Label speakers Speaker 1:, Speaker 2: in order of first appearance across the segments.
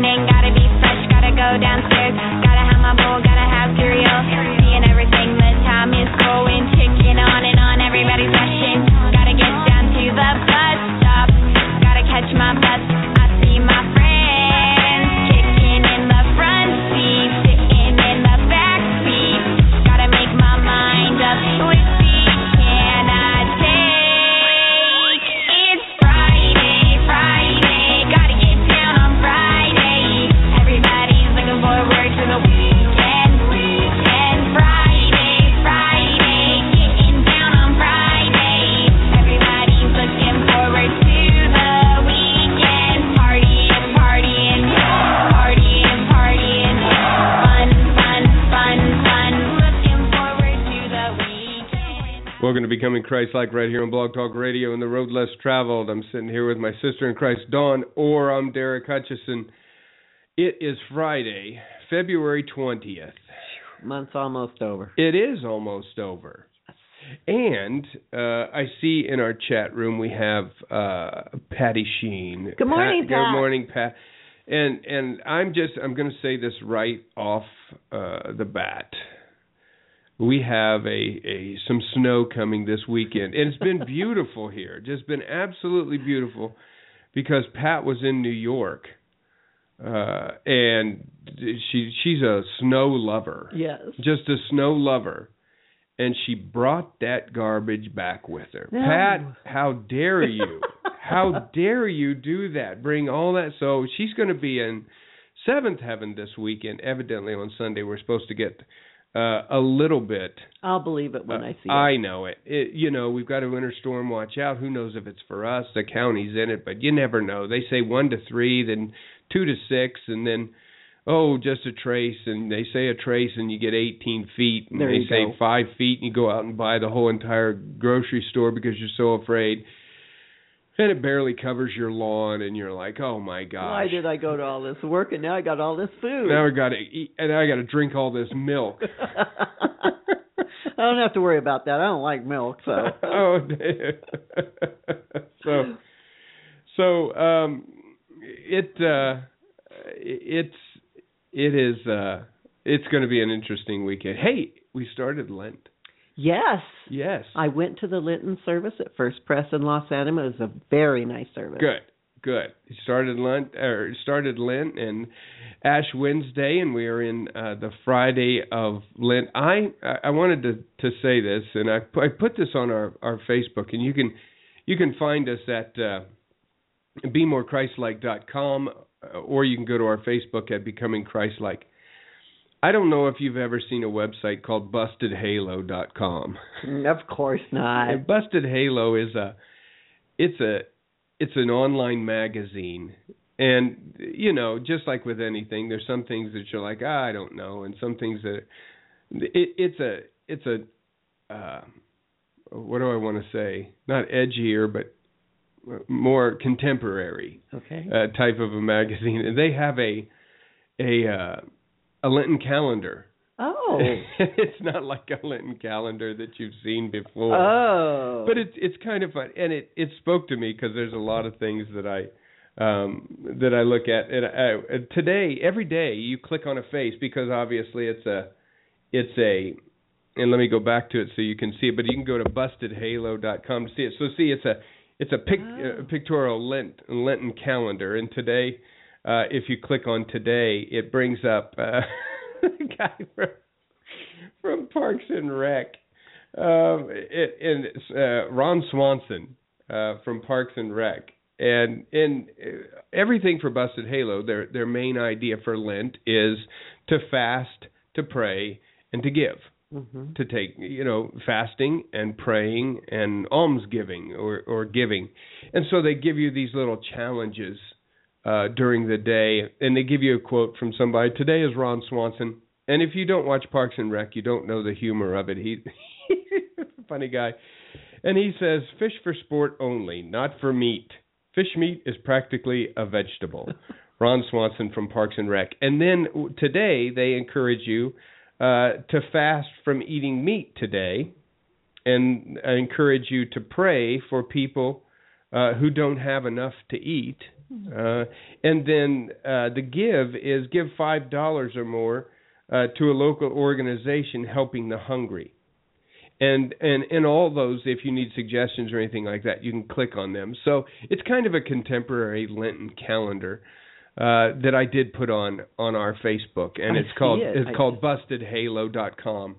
Speaker 1: morning,
Speaker 2: Christ Like right here on Blog Talk Radio and the Road Less Traveled. I'm sitting here with my sister in Christ, Dawn, or I'm Derek Hutchison. It is Friday, February 20th.
Speaker 3: Month's almost over.
Speaker 2: It is almost over. And uh, I see in our chat room we have uh, Patty Sheen.
Speaker 3: Good morning,
Speaker 2: Pat. Good morning, Pat. And and I'm just I'm going to say this right off uh, the bat. We have a, a some snow coming this weekend, and it's been beautiful here. Just been absolutely beautiful, because Pat was in New York, uh, and she she's a snow lover.
Speaker 3: Yes.
Speaker 2: just a snow lover. And she brought that garbage back with her.
Speaker 3: No.
Speaker 2: pat how dare you? How dare you do that? Bring all that. So she's going to be in seventh heaven this weekend evidently on sunday. We're supposed to get uh a little bit
Speaker 3: I'll believe it when
Speaker 2: uh,
Speaker 3: I see it.
Speaker 2: I know it. it. You know, we've got a winter storm watch out. Who knows if it's for us? The county's in it, but you never know. They say one to three, then two to six, and then oh, just a trace. And they say a trace, and you get 18 feet. And
Speaker 3: There
Speaker 2: they say
Speaker 3: go.
Speaker 2: five feet, and you go out and buy the whole entire grocery store because you're so afraid. And it barely covers your lawn, and you're like, oh my gosh.
Speaker 3: Why did I go to all this work and now I got all this food?
Speaker 2: Now I got to eat, and now I got to drink all this milk.
Speaker 3: I don't have to worry about that. I don't like milk, so.
Speaker 2: oh, so so um it uh it's it is uh it's going to be an interesting weekend. Hey, we started Lent.
Speaker 3: Yes.
Speaker 2: Yes.
Speaker 3: I went to the Lenten service at First Press in Los Angeles. It was a very nice service.
Speaker 2: Good. Good. We started Lent or started Lent and Ash Wednesday and we are in uh the Friday of Lent. I I wanted to to say this and I I put this on our our Facebook and you can you can find us at uh bemorechrist-like.com uh, or you can go to our Facebook at becoming Christ-like. I don't know if you've ever seen a website called bustedhalo.com.
Speaker 3: Of course not.
Speaker 2: And Busted Halo is a it's a it's an online magazine. And you know, just like with anything, there's some things that you're like, ah, I don't know, and some things that it, it's a it's a uh, what do I want to say? Not edgier, but more contemporary
Speaker 3: Okay.
Speaker 2: uh, type of a magazine, and they have a a uh, a Lenten calendar.
Speaker 3: Oh.
Speaker 2: it's not like a Lenten calendar that you've seen before.
Speaker 3: Oh.
Speaker 2: But it's it's kind of fun, and it it spoke to me because there's a lot of things that I um that I look at, and I, today every day you click on a face because obviously it's a it's a and let me go back to it so you can see it, but you can go to bustedhalo.com to see it. So see, it's a it's a pic,
Speaker 3: Oh.
Speaker 2: uh, pictorial Lent Lenten calendar, and today, uh, if you click on today, it brings up uh, the guy from, from Parks and Rec, um, it, and it's, uh, Ron Swanson uh, from Parks and Rec, and and uh, everything for Busted Halo. Their their main idea for Lent is to fast, to pray, and to give.
Speaker 3: Hmm
Speaker 2: to take you know fasting and praying and almsgiving or or giving. And so they give you these little challenges uh during the day. And they give you a quote from somebody today is ron swanson. And if you don't watch parks and rec you don't know the humor of it. He he's a funny guy. And he says fish for sport only not for meat. Fish meat is practically a vegetable. Ron swanson from parks and rec. And then today they encourage you uh, to fast from eating meat today, and I encourage you to pray for people uh, who don't have enough to eat Uh, and then uh, the give is give five dollars or more uh, to a local organization helping the hungry. And and in all those, if you need suggestions or anything like that, you can click on them. So it's kind of a contemporary Lenten calendar uh, that I did put on on our Facebook, and
Speaker 3: I
Speaker 2: it's called
Speaker 3: it.
Speaker 2: it's
Speaker 3: I
Speaker 2: called BustedHalo.com,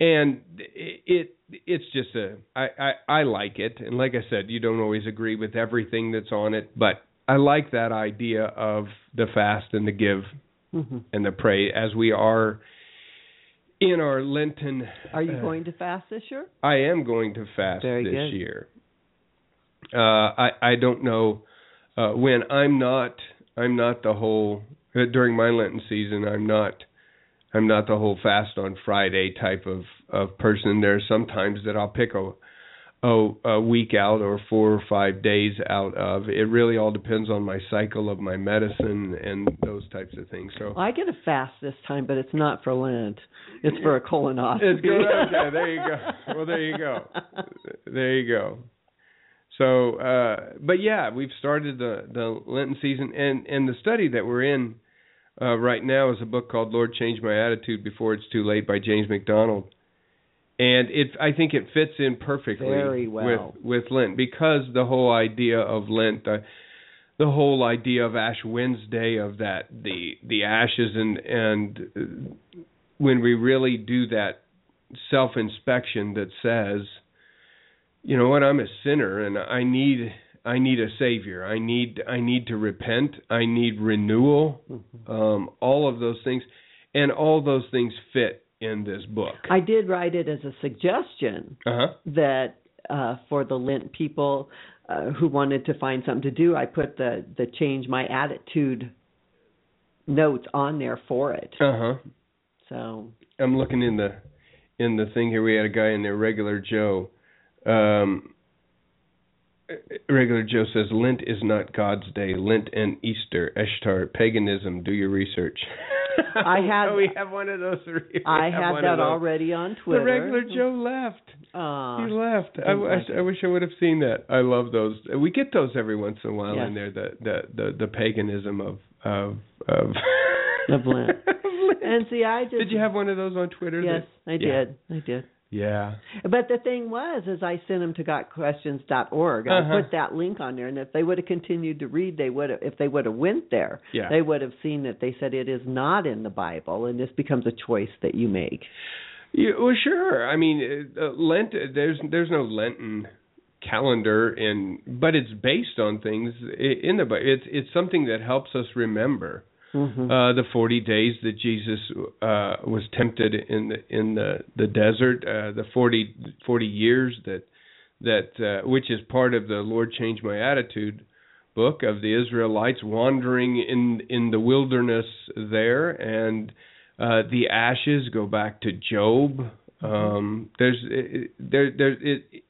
Speaker 2: and it, it it's just a I, I I like it, and like I said, you don't always agree with everything that's on it, but I like that idea of the fast and the give
Speaker 3: hmm
Speaker 2: and the pray as we are in our Lenten.
Speaker 3: Are you
Speaker 2: uh,
Speaker 3: going to fast this year?
Speaker 2: I am going to fast
Speaker 3: Very
Speaker 2: this
Speaker 3: good.
Speaker 2: year. Uh, I I don't know uh, when. I'm not. I'm not the whole uh, during my Lenten season. I'm not. I'm not the whole fast on Friday type of of person. There are sometimes that I'll pick a a, a week out or four or five days out of. It really all depends on my cycle of my medicine and those types of things. So
Speaker 3: Well, I get a fast this time, but it's not for Lent. It's for a colonoscopy.
Speaker 2: It's good. Okay, there you go. Well, there you go. There you go. So, uh, but yeah, we've started the the Lenten season, and and the study that we're in uh, right now is a book called "Lord Change My Attitude Before It's Too Late" by James MacDonald, and it I think it fits in perfectly
Speaker 3: Very well.
Speaker 2: with with Lent because the whole idea of Lent. Uh, the whole idea of Ash Wednesday of that the the ashes and and when we really do that self inspection that says you know what I'm a sinner and I need I need a savior I need I need to repent I need renewal um all of those things and all those things fit in this book
Speaker 3: I did write it as a suggestion
Speaker 2: uh-huh
Speaker 3: that uh, for the Lent people uh, who wanted to find something to do, I put the the change my attitude notes on there for it.
Speaker 2: uh-huh
Speaker 3: So
Speaker 2: I'm looking in the in the thing here. We had a guy in there, regular Joe. Um, regular Joe says Lent is not God's day. Lent and Easter, Ishtar, paganism. Do your research.
Speaker 3: I had-
Speaker 2: we have one of those.
Speaker 3: I had that already on Twitter.
Speaker 2: The regular Joe left.
Speaker 3: Aw.
Speaker 2: he left. I, I. I wish I would have seen that. I love those. We get those every once in a while
Speaker 3: Yes.
Speaker 2: in there. The the the, the paganism of of of
Speaker 3: Of Lent. And see, I just
Speaker 2: Did you have one of those on Twitter?
Speaker 3: Yes,
Speaker 2: that-
Speaker 3: I
Speaker 2: Yeah.
Speaker 3: did. I did.
Speaker 2: Yeah.
Speaker 3: But the thing was, is I sent them to gotquestions.org. I
Speaker 2: Uh-huh.
Speaker 3: put that link on there, and if they would have continued to read, they would have. If they would have went there,
Speaker 2: Yeah.
Speaker 3: they would have seen that they said it is not in the Bible, and this becomes a choice that you make.
Speaker 2: Yeah, well, sure. I mean, uh, Lent. There's there's no Lenten calendar, in but it's based on things in the Bible. It's it's something that helps us remember
Speaker 3: hmm
Speaker 2: uh, the 40 days that Jesus uh, was tempted in the in the the desert, uh, the 40 40 years that that uh, which is part of the Lord Change My Attitude book of the Israelites wandering in in the wilderness there, and uh, the ashes go back to Job. Um, there's it, there there it.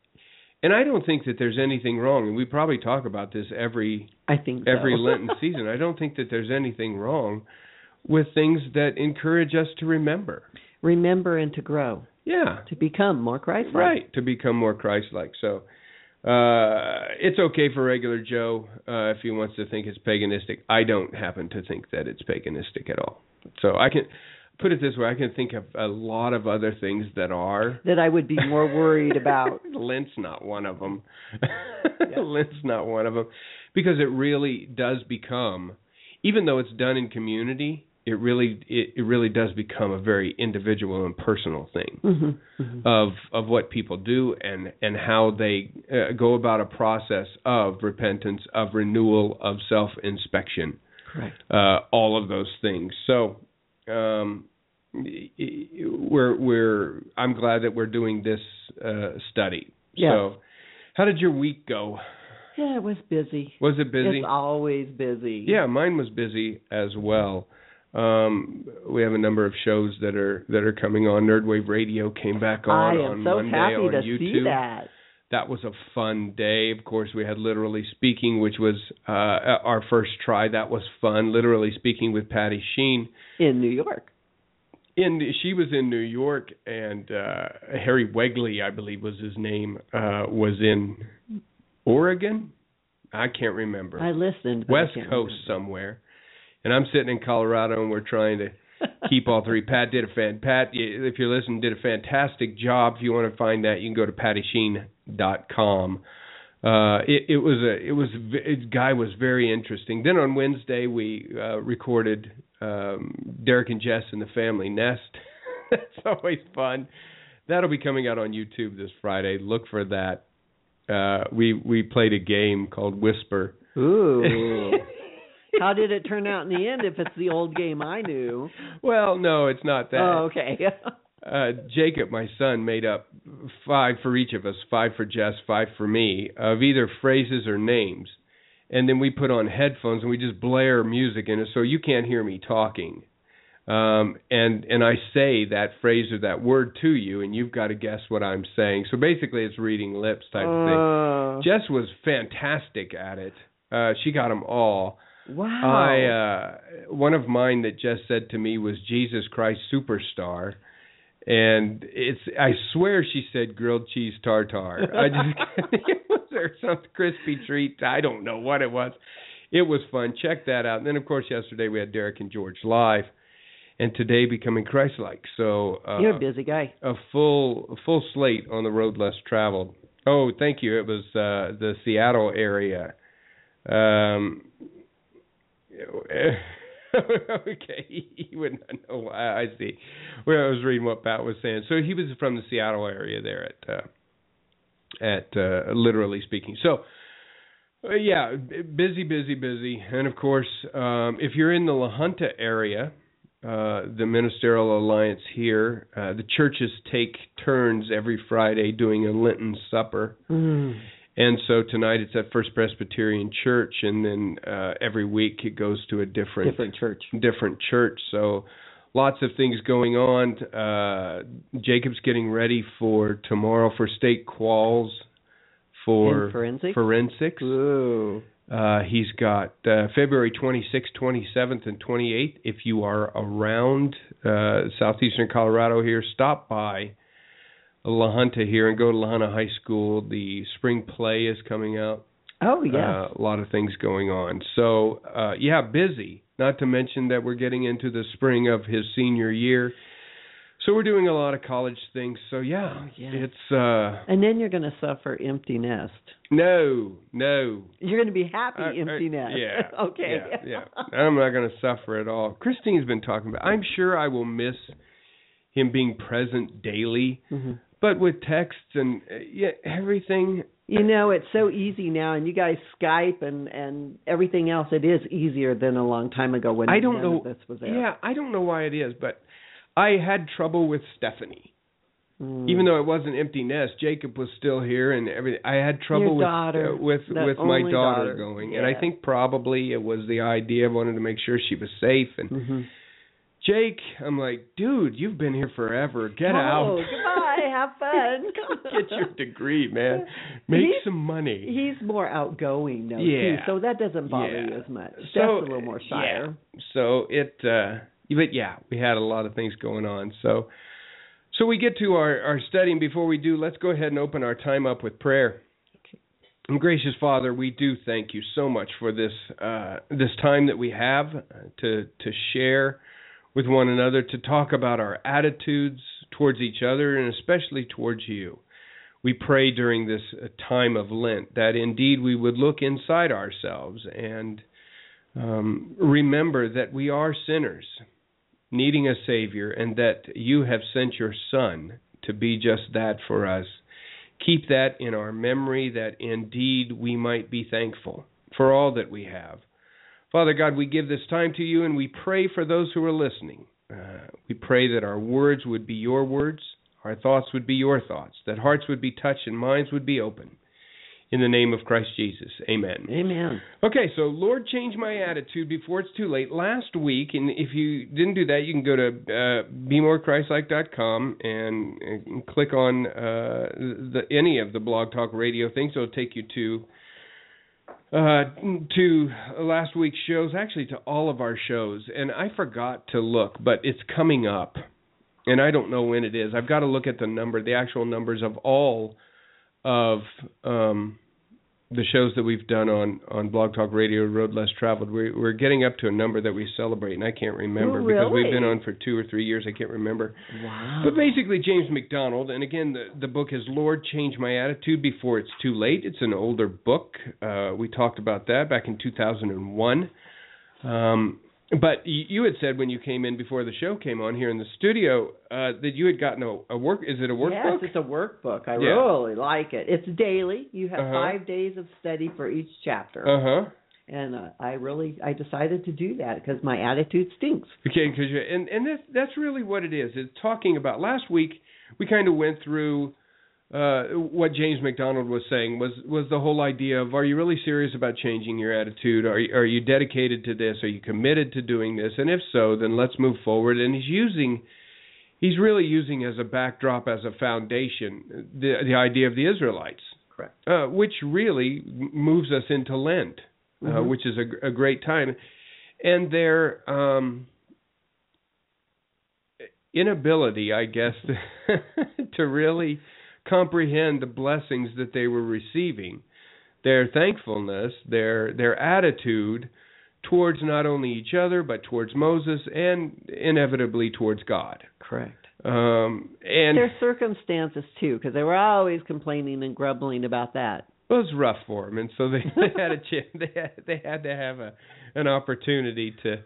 Speaker 2: And I don't think that there's anything wrong, and we probably talk about this every
Speaker 3: I think so.
Speaker 2: every Lenten season. I don't think that there's anything wrong with things that encourage us to remember.
Speaker 3: Remember and to grow,
Speaker 2: Yeah,
Speaker 3: to become more Christ-like.
Speaker 2: right. To become more Christ-like. So uh, it's okay for regular Joe uh, if he wants to think it's paganistic. I don't happen to think that it's paganistic at all. So I can put it this way: I can think of a lot of other things that are.
Speaker 3: That I would be more worried about.
Speaker 2: Lent's not one of them. Lent's not one of them because it really does become, even though it's done in community, it really it, it really does become a very individual and personal thing
Speaker 3: hmm hmm
Speaker 2: of of what people do and and how they uh, go about a process of repentance, of renewal, of self inspection
Speaker 3: Correct.
Speaker 2: uh, all of those things. So um, we're we're I'm glad that we're doing this uh, study.
Speaker 3: Yes.
Speaker 2: So how did your week go?
Speaker 3: Yeah, it was busy.
Speaker 2: Was it busy?
Speaker 3: It's always busy.
Speaker 2: Yeah, mine was busy as well. Um, we have a number of shows that are that are coming on. Nerdwave Radio came back on
Speaker 3: I am
Speaker 2: on
Speaker 3: so
Speaker 2: Monday
Speaker 3: happy
Speaker 2: on
Speaker 3: to
Speaker 2: YouTube.
Speaker 3: see that.
Speaker 2: That was a fun day. Of course, we had literally speaking, which was uh, our first try. That was fun. Literally speaking with Patty Sheen.
Speaker 3: in New York.
Speaker 2: in she was in New York and uh Harry Wegley I believe was his name uh was in Oregon I can't remember.
Speaker 3: I listened. but I
Speaker 2: West Coast
Speaker 3: remember.
Speaker 2: somewhere. And I'm sitting in Colorado, and we're trying to keep all three. Pat did a fan. Pat, if you're listening, did a fantastic job. If you want to find that, you can go to pattysheen.com. Uh, it, it was a, it was, it, guy was very interesting. Then on Wednesday we uh, recorded um, Derek and Jess and the Family Nest. That's always fun. That'll be coming out on YouTube this Friday. Look for that. Uh, we we played a game called Whisper.
Speaker 3: Ooh. How did it turn out in the end? If it's the old game I knew.
Speaker 2: Well, no, it's not that.
Speaker 3: Oh, okay.
Speaker 2: uh, Jacob, my son, made up five for each of us, five for Jess, five for me, of either phrases or names. And then we put on headphones and we just blare music in it so you can't hear me talking. Um, and and I say that phrase or that word to you, and you've got to guess what I'm saying. So basically, it's reading lips type of thing.
Speaker 3: Uh,
Speaker 2: Jess was fantastic at it. Uh, she got them all.
Speaker 3: Wow.
Speaker 2: I uh one of mine that Jess said to me was Jesus Christ Superstar. And it's I swear she said grilled cheese tartar. I just it was there some crispy treat. I don't know what it was. It was fun. Check that out. And then of course yesterday we had Derek and George live. And today becoming Christ like. So uh
Speaker 3: You're a busy guy.
Speaker 2: a full a full slate on the road less traveled. Oh, thank you. It was uh the Seattle area. Um okay, he would not know why. I see. Well, I was reading what Pat was saying. So he was from the Seattle area there at uh at uh literally speaking. So uh, yeah, busy, busy, busy. And of course, um if you're in the La Junta area, uh, the Ministerial Alliance here. Uh, the churches take turns every Friday doing a Lenten supper.
Speaker 3: Mm.
Speaker 2: And so tonight it's at First Presbyterian Church, and then uh, every week it goes to a different
Speaker 3: Different church.
Speaker 2: different church. So lots of things going on. Uh, Jacob's getting ready for tomorrow for state quals for
Speaker 3: In forensics?
Speaker 2: forensics.
Speaker 3: Ooh.
Speaker 2: Uh, he's got uh, February 26th, 27th, and 28th. If you are around uh, southeastern Colorado here, stop by La Junta here and go to La Junta High School. The spring play is coming out.
Speaker 3: Oh yeah,
Speaker 2: Uh, a lot of things going on. So, uh, yeah, busy. Not to mention that we're getting into the spring of his senior year. So we're doing a lot of college things. So yeah,
Speaker 3: Oh, yes.
Speaker 2: it's uh
Speaker 3: and then you're going to suffer empty nest.
Speaker 2: no, no.
Speaker 3: You're going to be happy empty nest.
Speaker 2: Yeah.
Speaker 3: okay.
Speaker 2: Yeah, yeah. I'm not going to suffer at all. Christine's been talking about. I'm sure I will miss him being present daily,
Speaker 3: hmm
Speaker 2: but with texts and uh, yeah, everything.
Speaker 3: You know, it's so easy now, and you guys Skype and and everything else. It is easier than a long time ago when
Speaker 2: I don't know.
Speaker 3: this was.
Speaker 2: Yeah, I don't know why it is, but I had trouble with Stephanie.
Speaker 3: Mm.
Speaker 2: Even though it was an empty nest, Jacob was still here, and everything. I had trouble with
Speaker 3: daughter,
Speaker 2: uh, with with my daughter,
Speaker 3: daughter.
Speaker 2: going, and I think probably it was the idea of wanting to make sure she was safe. And
Speaker 3: hmm
Speaker 2: Jake, I'm like, dude, you've been here forever. Get
Speaker 3: oh,
Speaker 2: out.
Speaker 3: Have fun.
Speaker 2: Get your degree, man. Make
Speaker 3: He's-
Speaker 2: some money.
Speaker 3: He's more outgoing though
Speaker 2: Yeah.
Speaker 3: too, so that doesn't bother
Speaker 2: Yeah.
Speaker 3: you as much.
Speaker 2: So,
Speaker 3: That's a little more shyer.
Speaker 2: So it, uh, but yeah, we had a lot of things going on. So, so we get to our our studying. Before we do, let's go ahead and open our time up with prayer.
Speaker 3: Okay.
Speaker 2: And gracious Father, we do thank you so much for this uh, this time that we have uh, to to share with one another, to talk about our attitudes towards each other, and especially towards you. We pray during this uh, time of Lent that indeed we would look inside ourselves and um, remember that we are sinners, needing a Savior, and that you have sent your Son to be just that for us. Keep that in our memory, that indeed we might be thankful for all that we have. Father God, we give this time to you and we pray for those who are listening. Uh, we pray that our words would be your words, our thoughts would be your thoughts, that hearts would be touched and minds would be open. In the name of Christ Jesus. Amen.
Speaker 3: Amen.
Speaker 2: Okay, so Lord, change my attitude before it's too late. Last week, and if you didn't do that, you can go to uh, bemorechrist-like.com and, and click on uh, the, any of the Blog Talk Radio things. It'll take you to uh, to last week's shows, actually to all of our shows. And I forgot to look, but it's coming up, and I don't know when it is. I've got to look at the number, the actual numbers of all of um, the shows that we've done on on Blog Talk Radio, Road Less Traveled, we're we're getting up to a number that we celebrate, and I can't remember
Speaker 3: Oh,
Speaker 2: because we've been on for two or three years. I can't remember.
Speaker 3: Wow.
Speaker 2: But basically, James MacDonald, and again, the the book is Lord Change My Attitude Before It's Too Late. It's an older book. Uh, we talked about that back in 2001. Um, but you had said when you came in before the show came on here in the studio uh, that you had gotten a, a work. Is it a workbook?
Speaker 3: Yes, it's a workbook. I
Speaker 2: Yeah.
Speaker 3: really like it. It's daily. You have
Speaker 2: Uh-huh.
Speaker 3: five days of study for each chapter,
Speaker 2: Uh huh.
Speaker 3: and I really I decided to do that because my attitude stinks.
Speaker 2: Okay, because you and and that's that's really what it is. It's talking about last week. We kind of went through uh, what James MacDonald was saying was was the whole idea of are you really serious about changing your attitude? Are you, are you dedicated to this? Are you committed to doing this? And if so, then let's move forward. And he's using he's really using as a backdrop as a foundation the the idea of the Israelites,
Speaker 3: Correct.
Speaker 2: uh, which really moves us into Lent, uh,
Speaker 3: Mhm.
Speaker 2: which is a, a great time, and their um, inability, I guess, to really comprehend the blessings that they were receiving, their thankfulness, their their attitude towards not only each other but towards Moses and inevitably towards God.
Speaker 3: Correct.
Speaker 2: Um, and
Speaker 3: Their circumstances too, because they were always complaining and grumbling about that.
Speaker 2: it was rough for them, and so they, they had a chance. They had they had to have a an opportunity to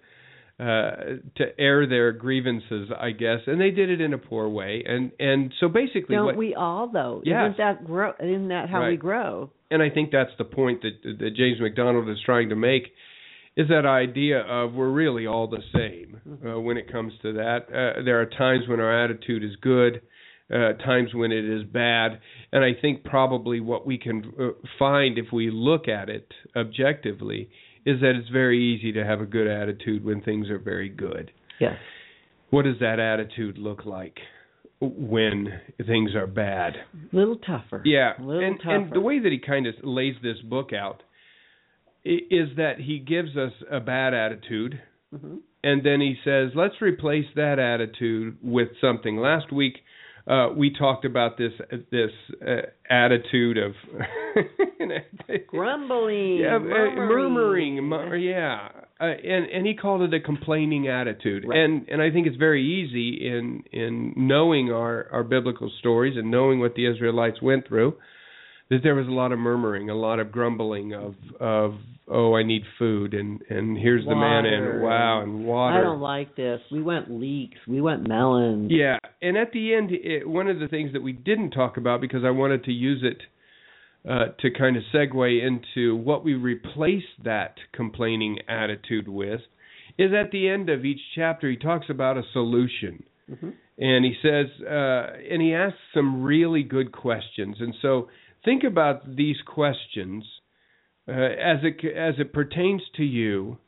Speaker 2: uh to air their grievances, I guess, and they did it in a poor way. And and so basically,
Speaker 3: Don't
Speaker 2: what
Speaker 3: we all though?
Speaker 2: Yes.
Speaker 3: Isn't that grow? Isn't that how we grow?
Speaker 2: and I think that's the point that that James MacDonald is trying to make is that idea of we're really all the same uh, when it comes to that. Uh, there are times when our attitude is good, uh, times when it is bad, and I think probably what we can uh, find if we look at it objectively is that it's very easy to have a good attitude when things are very good.
Speaker 3: Yes.
Speaker 2: What does that attitude look like when things are bad?
Speaker 3: A little tougher.
Speaker 2: Yeah,
Speaker 3: A little
Speaker 2: and
Speaker 3: tougher.
Speaker 2: and the way that he kind of lays this book out is that he gives us a bad attitude,
Speaker 3: hmm
Speaker 2: and then he says, "Let's replace that attitude with something." Last week, uh, we talked about this this uh, attitude of
Speaker 3: Grumbling.
Speaker 2: yeah, uh,
Speaker 3: murmuring.
Speaker 2: murmuring, yeah, uh, and and he called it a complaining attitude,
Speaker 3: Right.
Speaker 2: and and I think it's very easy in in knowing our our biblical stories and knowing what the Israelites went through, that there was a lot of murmuring, a lot of grumbling of of oh I need food and and here's the man
Speaker 3: Water.
Speaker 2: and wow and water.
Speaker 3: I don't like this. We went leeks. We went melons.
Speaker 2: Yeah, and at the end, it, one of the things that we didn't talk about because I wanted to use it uh, to kind of segue into what we replace that complaining attitude with is at the end of each chapter he talks about a solution
Speaker 3: Mhm.
Speaker 2: and he says uh, and he asks some really good questions and so think about these questions uh, as it as it pertains to you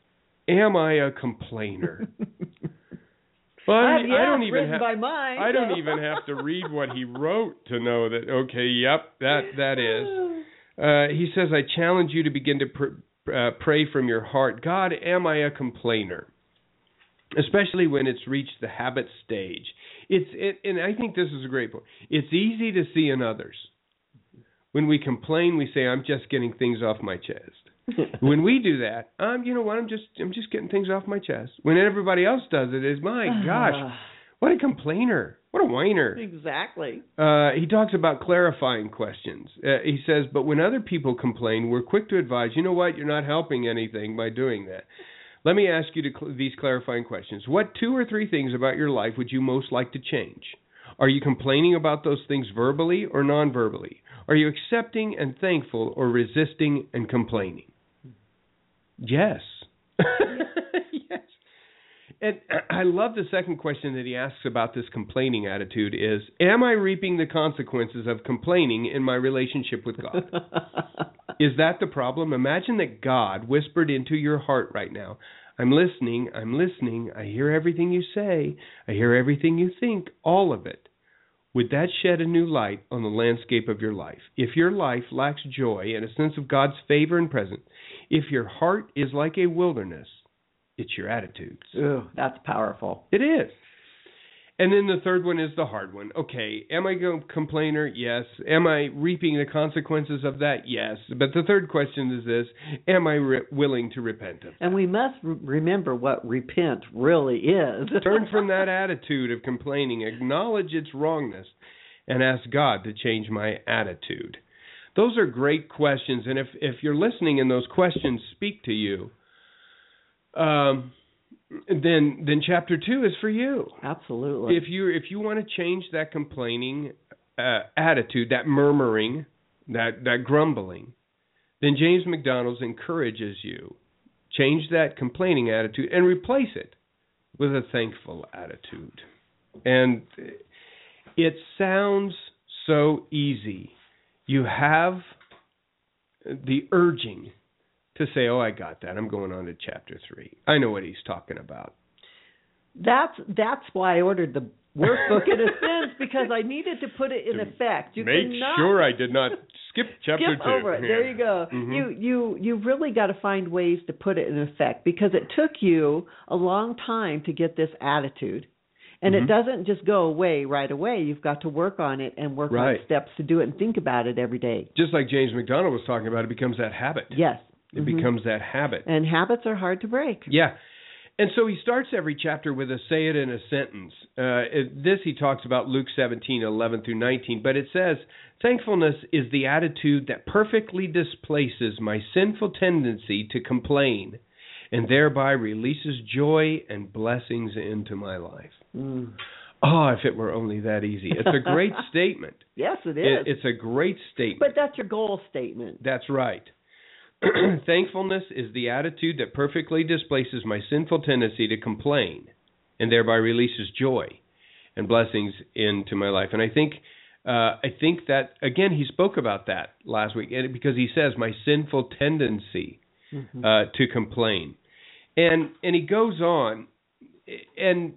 Speaker 2: am i a complainer I,
Speaker 3: Uh,
Speaker 2: I
Speaker 3: yeah,
Speaker 2: don't even have
Speaker 3: by mine.
Speaker 2: I don't even have to read what he wrote to know that. Okay, yep, that that is. Uh, he says, "I challenge you to begin to pr- uh, pray from your heart. God, am I a complainer? Especially when it's reached the habit stage. It's it, and I think this is a great point. It's easy to see in others. When we complain, we say, "I'm just getting things off my chest." when we do that, um, you know what? I'm just I'm just getting things off my chest. When everybody else does it, is my gosh, what a complainer! What a whiner!
Speaker 3: exactly.
Speaker 2: Uh, he talks about clarifying questions. Uh, he says, but when other people complain, we're quick to advise. You know what? You're not helping anything by doing that. Let me ask you to cl- these clarifying questions. What two or three things about your life would you most like to change? Are you complaining about those things verbally or non-verbally? Are you accepting and thankful or resisting and complaining? Yes. yes. And I love the second question that he asks about this complaining attitude is am I reaping the consequences of complaining in my relationship with God? is that the problem? Imagine that God whispered into your heart right now, I'm listening, I'm listening, I hear everything you say, I hear everything you think, all of it. Would that shed a new light on the landscape of your life? If your life lacks joy and a sense of God's favor and presence, if your heart is like a wilderness, it's your attitudes.
Speaker 3: Ooh, that's powerful.
Speaker 2: It is. And then the third one is the hard one. Okay, am I a complainer? Yes. Am I reaping the consequences of that? Yes. But the third question is this: Am I re- willing to repent of?
Speaker 3: And we must re- remember what repent really is.
Speaker 2: Turn from that attitude of complaining, acknowledge its wrongness, and ask God to change my attitude. Those are great questions, and if if you're listening and those questions speak to you, um, then then chapter two is for you.
Speaker 3: Absolutely.
Speaker 2: If you if you want to change that complaining uh, attitude, that murmuring, that that grumbling, then James MacDonald's encourages you change that complaining attitude and replace it with a thankful attitude. And it sounds so easy. You have the urging to say, "Oh, I got that. I'm going on to chapter 3. I know what he's talking about."
Speaker 3: That's that's why I ordered the workbook in a sense because I needed to put it in
Speaker 2: To
Speaker 3: effect. You
Speaker 2: Make sure I did not skip chapter
Speaker 3: skip
Speaker 2: 2.
Speaker 3: over it. There you go.
Speaker 2: Mhm.
Speaker 3: You you you really got to find ways to put it in effect because it took you a long time to get this attitude. And
Speaker 2: Mhm.
Speaker 3: it doesn't just go away right away. You've got to work on it and work
Speaker 2: Right.
Speaker 3: on steps to do it and think about it every day.
Speaker 2: Just like James MacDonald was talking about, it becomes that habit.
Speaker 3: Yes.
Speaker 2: It
Speaker 3: Mhm.
Speaker 2: becomes that habit.
Speaker 3: and habits are hard to break.
Speaker 2: Yeah. And so he starts every chapter with a say it in a sentence. Uh, this he talks about Luke 17, 11 through 19, but it says, Thankfulness is the attitude that perfectly displaces my sinful tendency to complain and thereby releases joy and blessings into my life.
Speaker 3: Mm.
Speaker 2: Oh, if it were only that easy. It's a great statement.
Speaker 3: Yes, it is.
Speaker 2: It, it's a great statement.
Speaker 3: but that's your goal statement.
Speaker 2: That's right. Thankfulness is the attitude that perfectly displaces my sinful tendency to complain and thereby releases joy and blessings into my life. And I think uh, I think that again he spoke about that last week and because he says my sinful tendency
Speaker 3: Mhm.
Speaker 2: uh, to complain. And and he goes on and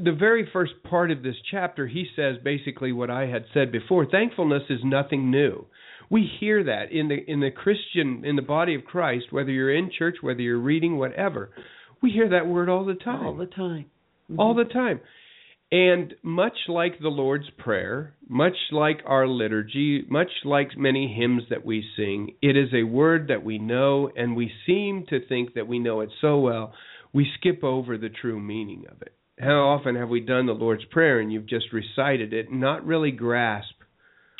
Speaker 2: the very first part of this chapter he says basically what I had said before thankfulness is nothing new. We hear that in the in the Christian in the body of Christ whether you're in church whether you're reading whatever we hear that word all the time
Speaker 3: all the time. Mhm.
Speaker 2: all the time. And much like the Lord's Prayer, much like our liturgy, much like many hymns that we sing, it is a word that we know and we seem to think that we know it so well, we skip over the true meaning of it. How often have we done the Lord's Prayer and you've just recited it and not really grasp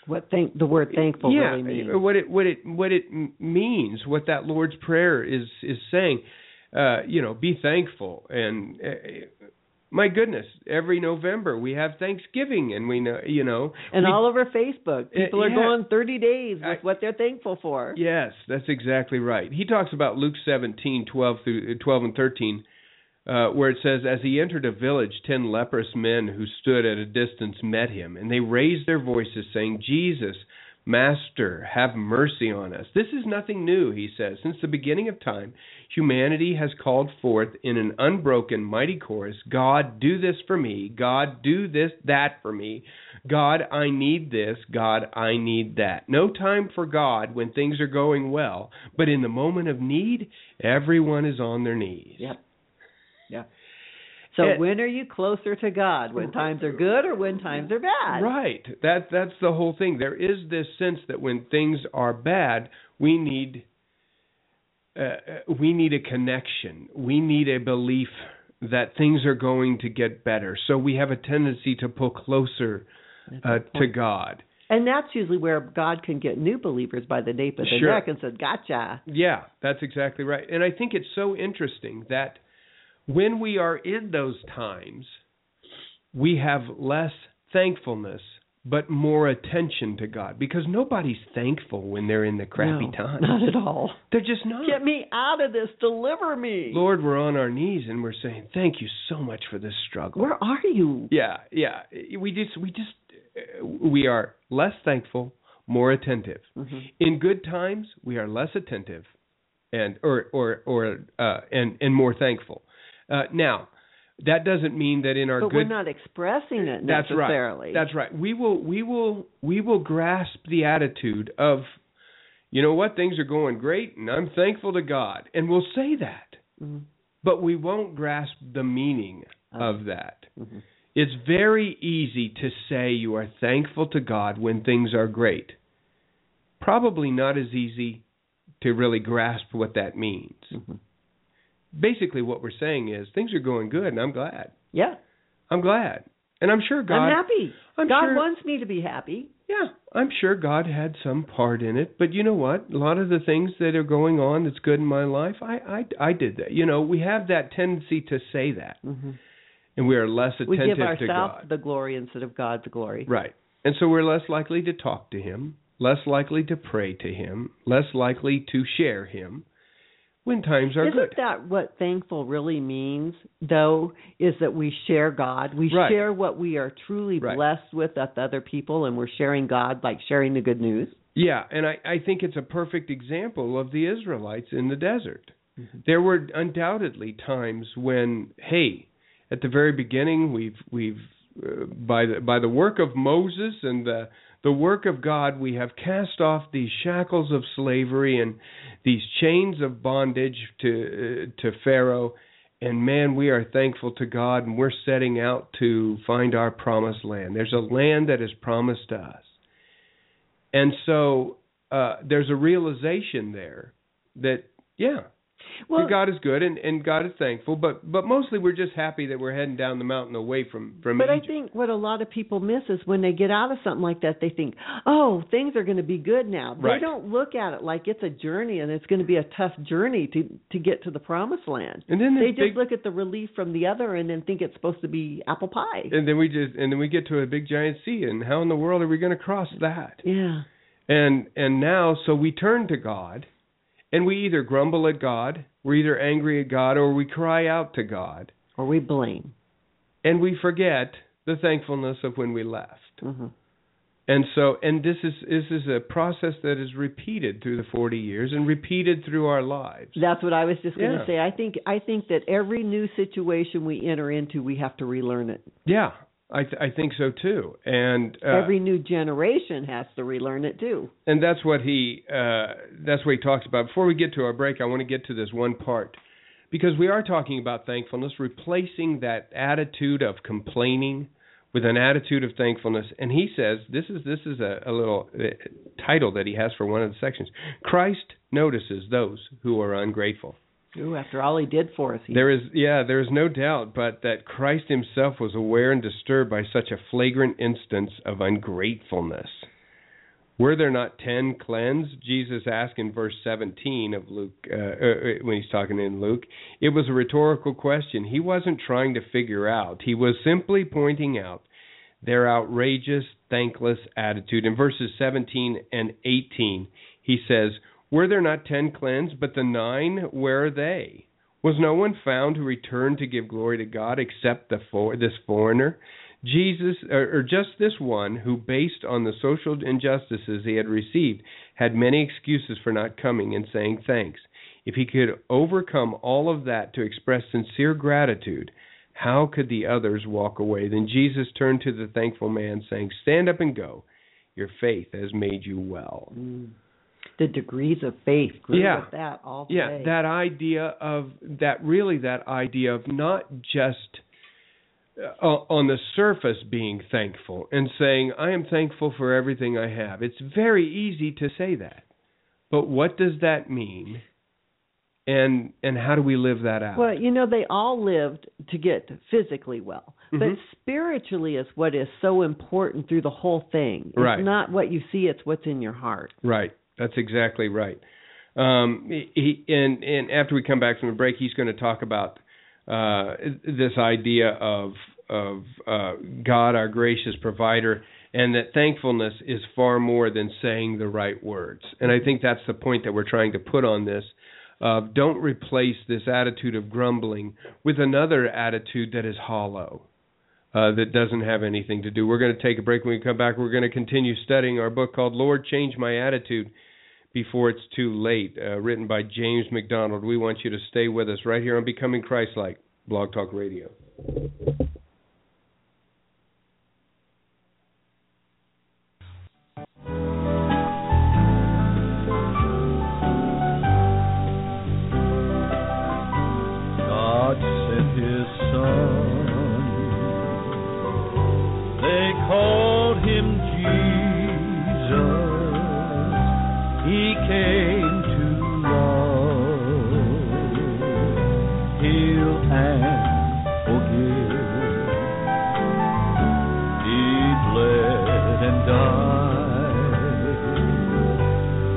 Speaker 3: what thank the word thankful
Speaker 2: yeah,
Speaker 3: really means.
Speaker 2: what it what it what it means, what that Lord's prayer is is saying. Uh, you know, be thankful and uh, my goodness, every November we have Thanksgiving and we know, you know,
Speaker 3: and
Speaker 2: we-
Speaker 3: all over Facebook, people are
Speaker 2: yeah.
Speaker 3: going 30 days with
Speaker 2: I-
Speaker 3: what they're thankful for.
Speaker 2: Yes, that's exactly right. He talks about Luke 17, 12 through 12 and 13, uh, where it says, As he entered a village, ten leprous men who stood at a distance met him, and they raised their voices, saying, Jesus, Master, have mercy on us. This is nothing new, he says. Since the beginning of time, humanity has called forth in an unbroken, mighty chorus, God, do this for me. God, do this, that for me. God, I need this. God, I need that. No time for God when things are going well, but in the moment of need, everyone is on their knees.
Speaker 3: Yep. Yep. So
Speaker 2: It-
Speaker 3: when are you closer to God? When times are good or when times are bad?
Speaker 2: Right. That that's the whole thing. There is this sense that when things are bad, we need uh, uh, we need a connection. We need a belief that things are going to get better. So we have a tendency to pull closer uh, to. God.
Speaker 3: And that's usually where God can get new believers by the nape of the
Speaker 2: Sure.
Speaker 3: neck and said, "Gotcha."
Speaker 2: Yeah, that's exactly right. And I think it's so interesting that when we are in those times, we have less thankfulness but more attention to God because nobody's thankful when they're in the crappy
Speaker 3: No,
Speaker 2: times.
Speaker 3: Not at all.
Speaker 2: They're just not.
Speaker 3: Get me out of this. Deliver me.
Speaker 2: Lord, we're on our knees and we're saying, "Thank you so much for this struggle."
Speaker 3: Where are you?
Speaker 2: yeah, yeah. We just we just we are less thankful, more attentive.
Speaker 3: Mhm.
Speaker 2: in good times we are less attentive and or or or uh and and more thankful uh now that doesn't mean that in our
Speaker 3: But
Speaker 2: good
Speaker 3: we're not expressing it necessarily.
Speaker 2: that's right that's right we will we will we will grasp the attitude of you know what things are going great and i'm thankful to god and we'll say that
Speaker 3: Mhm.
Speaker 2: but we won't grasp the meaning of that
Speaker 3: Mhm.
Speaker 2: It's very easy to say you are thankful to God when things are great. Probably not as easy to really grasp what that means.
Speaker 3: Mm-hmm.
Speaker 2: Basically, what we're saying is things are going good, and I'm glad.
Speaker 3: Yeah.
Speaker 2: I'm glad, and I'm sure God.
Speaker 3: I'm happy.
Speaker 2: I'm
Speaker 3: God
Speaker 2: sure-
Speaker 3: wants me to be happy.
Speaker 2: Yeah, I'm sure God had some part in it, but you know what? A lot of the things that are going on that's good in my life, I I I did that. You know, we have that tendency to say that,
Speaker 3: hmm
Speaker 2: and we are less attentive
Speaker 3: We give
Speaker 2: to
Speaker 3: ourselves the glory instead of God the glory.
Speaker 2: Right. And so we're less likely to talk to him, less likely to pray to him, less likely to share him when times are
Speaker 3: Isn't
Speaker 2: good.
Speaker 3: that what thankful really means, though? Is that we share God. We
Speaker 2: Right.
Speaker 3: share what we are truly
Speaker 2: Right.
Speaker 3: blessed with with other people, and we're sharing God like sharing the good news.
Speaker 2: Yeah, and I, I think it's a perfect example of the Israelites in the desert.
Speaker 3: Mhm.
Speaker 2: There were undoubtedly times when, hey, at the very beginning, we've we've uh, by the by the work of Moses and the the work of God, we have cast off these shackles of slavery and these chains of bondage to uh, to Pharaoh. And man, we are thankful to God, and we're setting out to find our promised land. There's a land that is promised to us. And so uh, there's a realization there that yeah,
Speaker 3: Well,
Speaker 2: God is good and, and God is thankful, but but mostly we're just happy that we're heading down the mountain away from from
Speaker 3: But I think what a lot of people miss is when they get out of something like that, they think, "Oh, things are going to be good now." They
Speaker 2: Right.
Speaker 3: don't look at it like it's a journey and it's going to be a tough journey to to get to the promised land.
Speaker 2: and then
Speaker 3: They just
Speaker 2: big,
Speaker 3: look at the relief from the other and then think it's supposed to be apple pie.
Speaker 2: and then we just and then we get to a big giant sea, and how in the world are we going to cross that?
Speaker 3: Yeah.
Speaker 2: And and now so we turn to God, and we either grumble at God, we're either angry at God, or we cry out to God,
Speaker 3: Or we blame.
Speaker 2: and we forget the thankfulness of when we left.
Speaker 3: hmm
Speaker 2: And so, and this is this is a process that is repeated through the 40 years and repeated through our lives.
Speaker 3: That's what I was just going to
Speaker 2: Yeah.
Speaker 3: say. I think I think that every new situation we enter into, we have to relearn it.
Speaker 2: Yeah, I th- I think so too. And uh,
Speaker 3: every new generation has to relearn it too.
Speaker 2: and that's what he uh, that's what he talks about. Before we get to our break, I want to get to this one part because we are talking about thankfulness, replacing that attitude of complaining with an attitude of thankfulness. And he says this is this is a, a little uh, title that he has for one of the sections. Christ notices those who are ungrateful.
Speaker 3: Ooh, after all he did for us, he,
Speaker 2: There is, yeah, there is no doubt, but that Christ Himself was aware and disturbed by such a flagrant instance of ungratefulness. Were there not ten cleansed? Jesus asked in verse 17 of Luke, uh, uh, when he's talking in Luke. It was a rhetorical question. He wasn't trying to figure out, he was simply pointing out their outrageous, thankless attitude. In verses 17 and 18, he says, Were there not ten cleansed, but the nine, where are they? Was no one found who returned to give glory to God except the for, this foreigner? Jesus, or, or just this one, who, based on the social injustices he had received, had many excuses for not coming and saying thanks. If he could overcome all of that to express sincere gratitude, how could the others walk away? Then Jesus turned to the thankful man, saying, Stand up and go. Your faith has made you well.
Speaker 3: Mm. The degrees of faith grew
Speaker 2: Yeah.
Speaker 3: with that all
Speaker 2: Yeah, that idea of that really that idea of not just uh, on the surface being thankful and saying I am thankful for everything I have. It's very easy to say that. But what does that mean? And and how do we live that out?
Speaker 3: Well, you know, they all lived to get physically well, but
Speaker 2: Mhm.
Speaker 3: spiritually is what is so important through the whole thing. It's
Speaker 2: Right.
Speaker 3: not what you see; it's what's in your heart.
Speaker 2: Right. That's exactly right. Um, he, and and after we come back from the break, he's going to talk about uh, this idea of of uh, God, our gracious provider, and that thankfulness is far more than saying the right words. And I think that's the point that we're trying to put on this. Uh, don't replace this attitude of grumbling with another attitude that is hollow. Uh, that doesn't have anything to do. We're going to take a break. When we come back, we're going to continue studying our book called Lord Change My Attitude Before It's Too Late, uh, written by James MacDonald. We want you to stay with us right here on Becoming Christ-like, Blog Talk Radio.
Speaker 4: Can forgive. He bled and died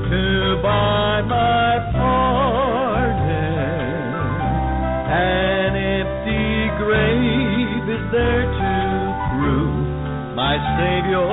Speaker 4: to buy my pardon. An empty grave is there to prove my Savior.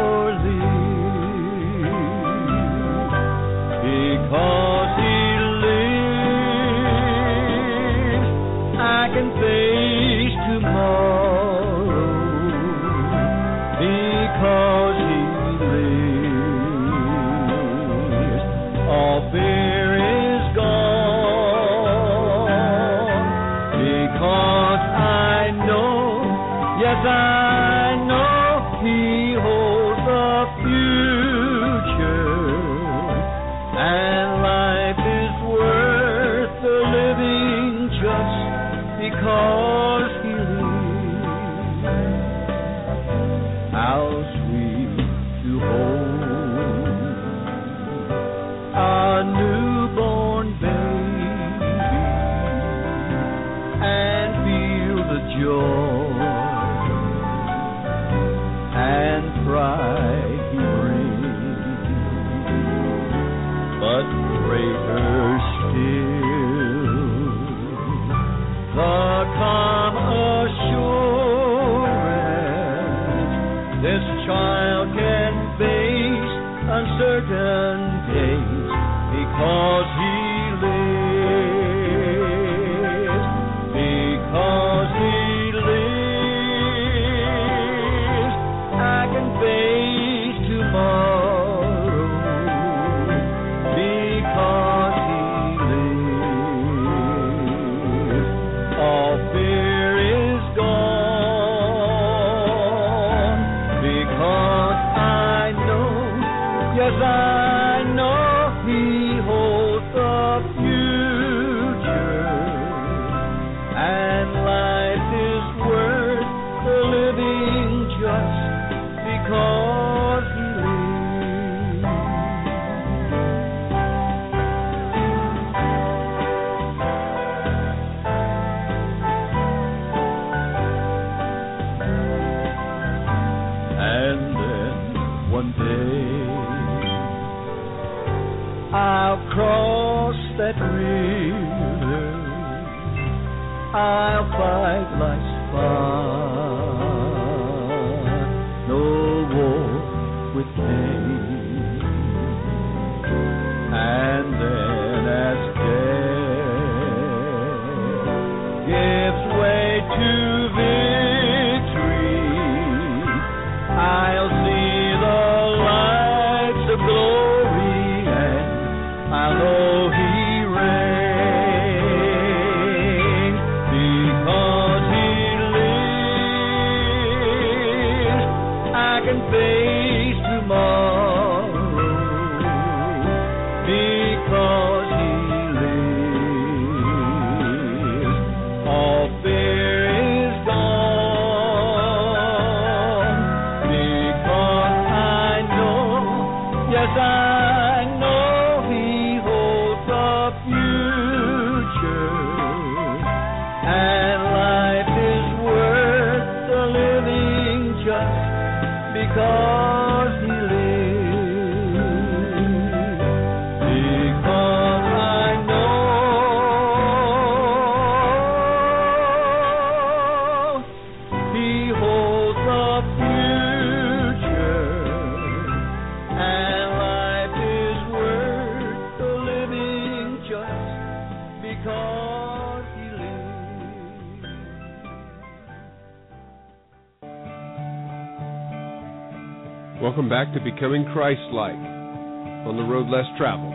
Speaker 2: welcome back to Becoming Christ Like on the Road Less Traveled,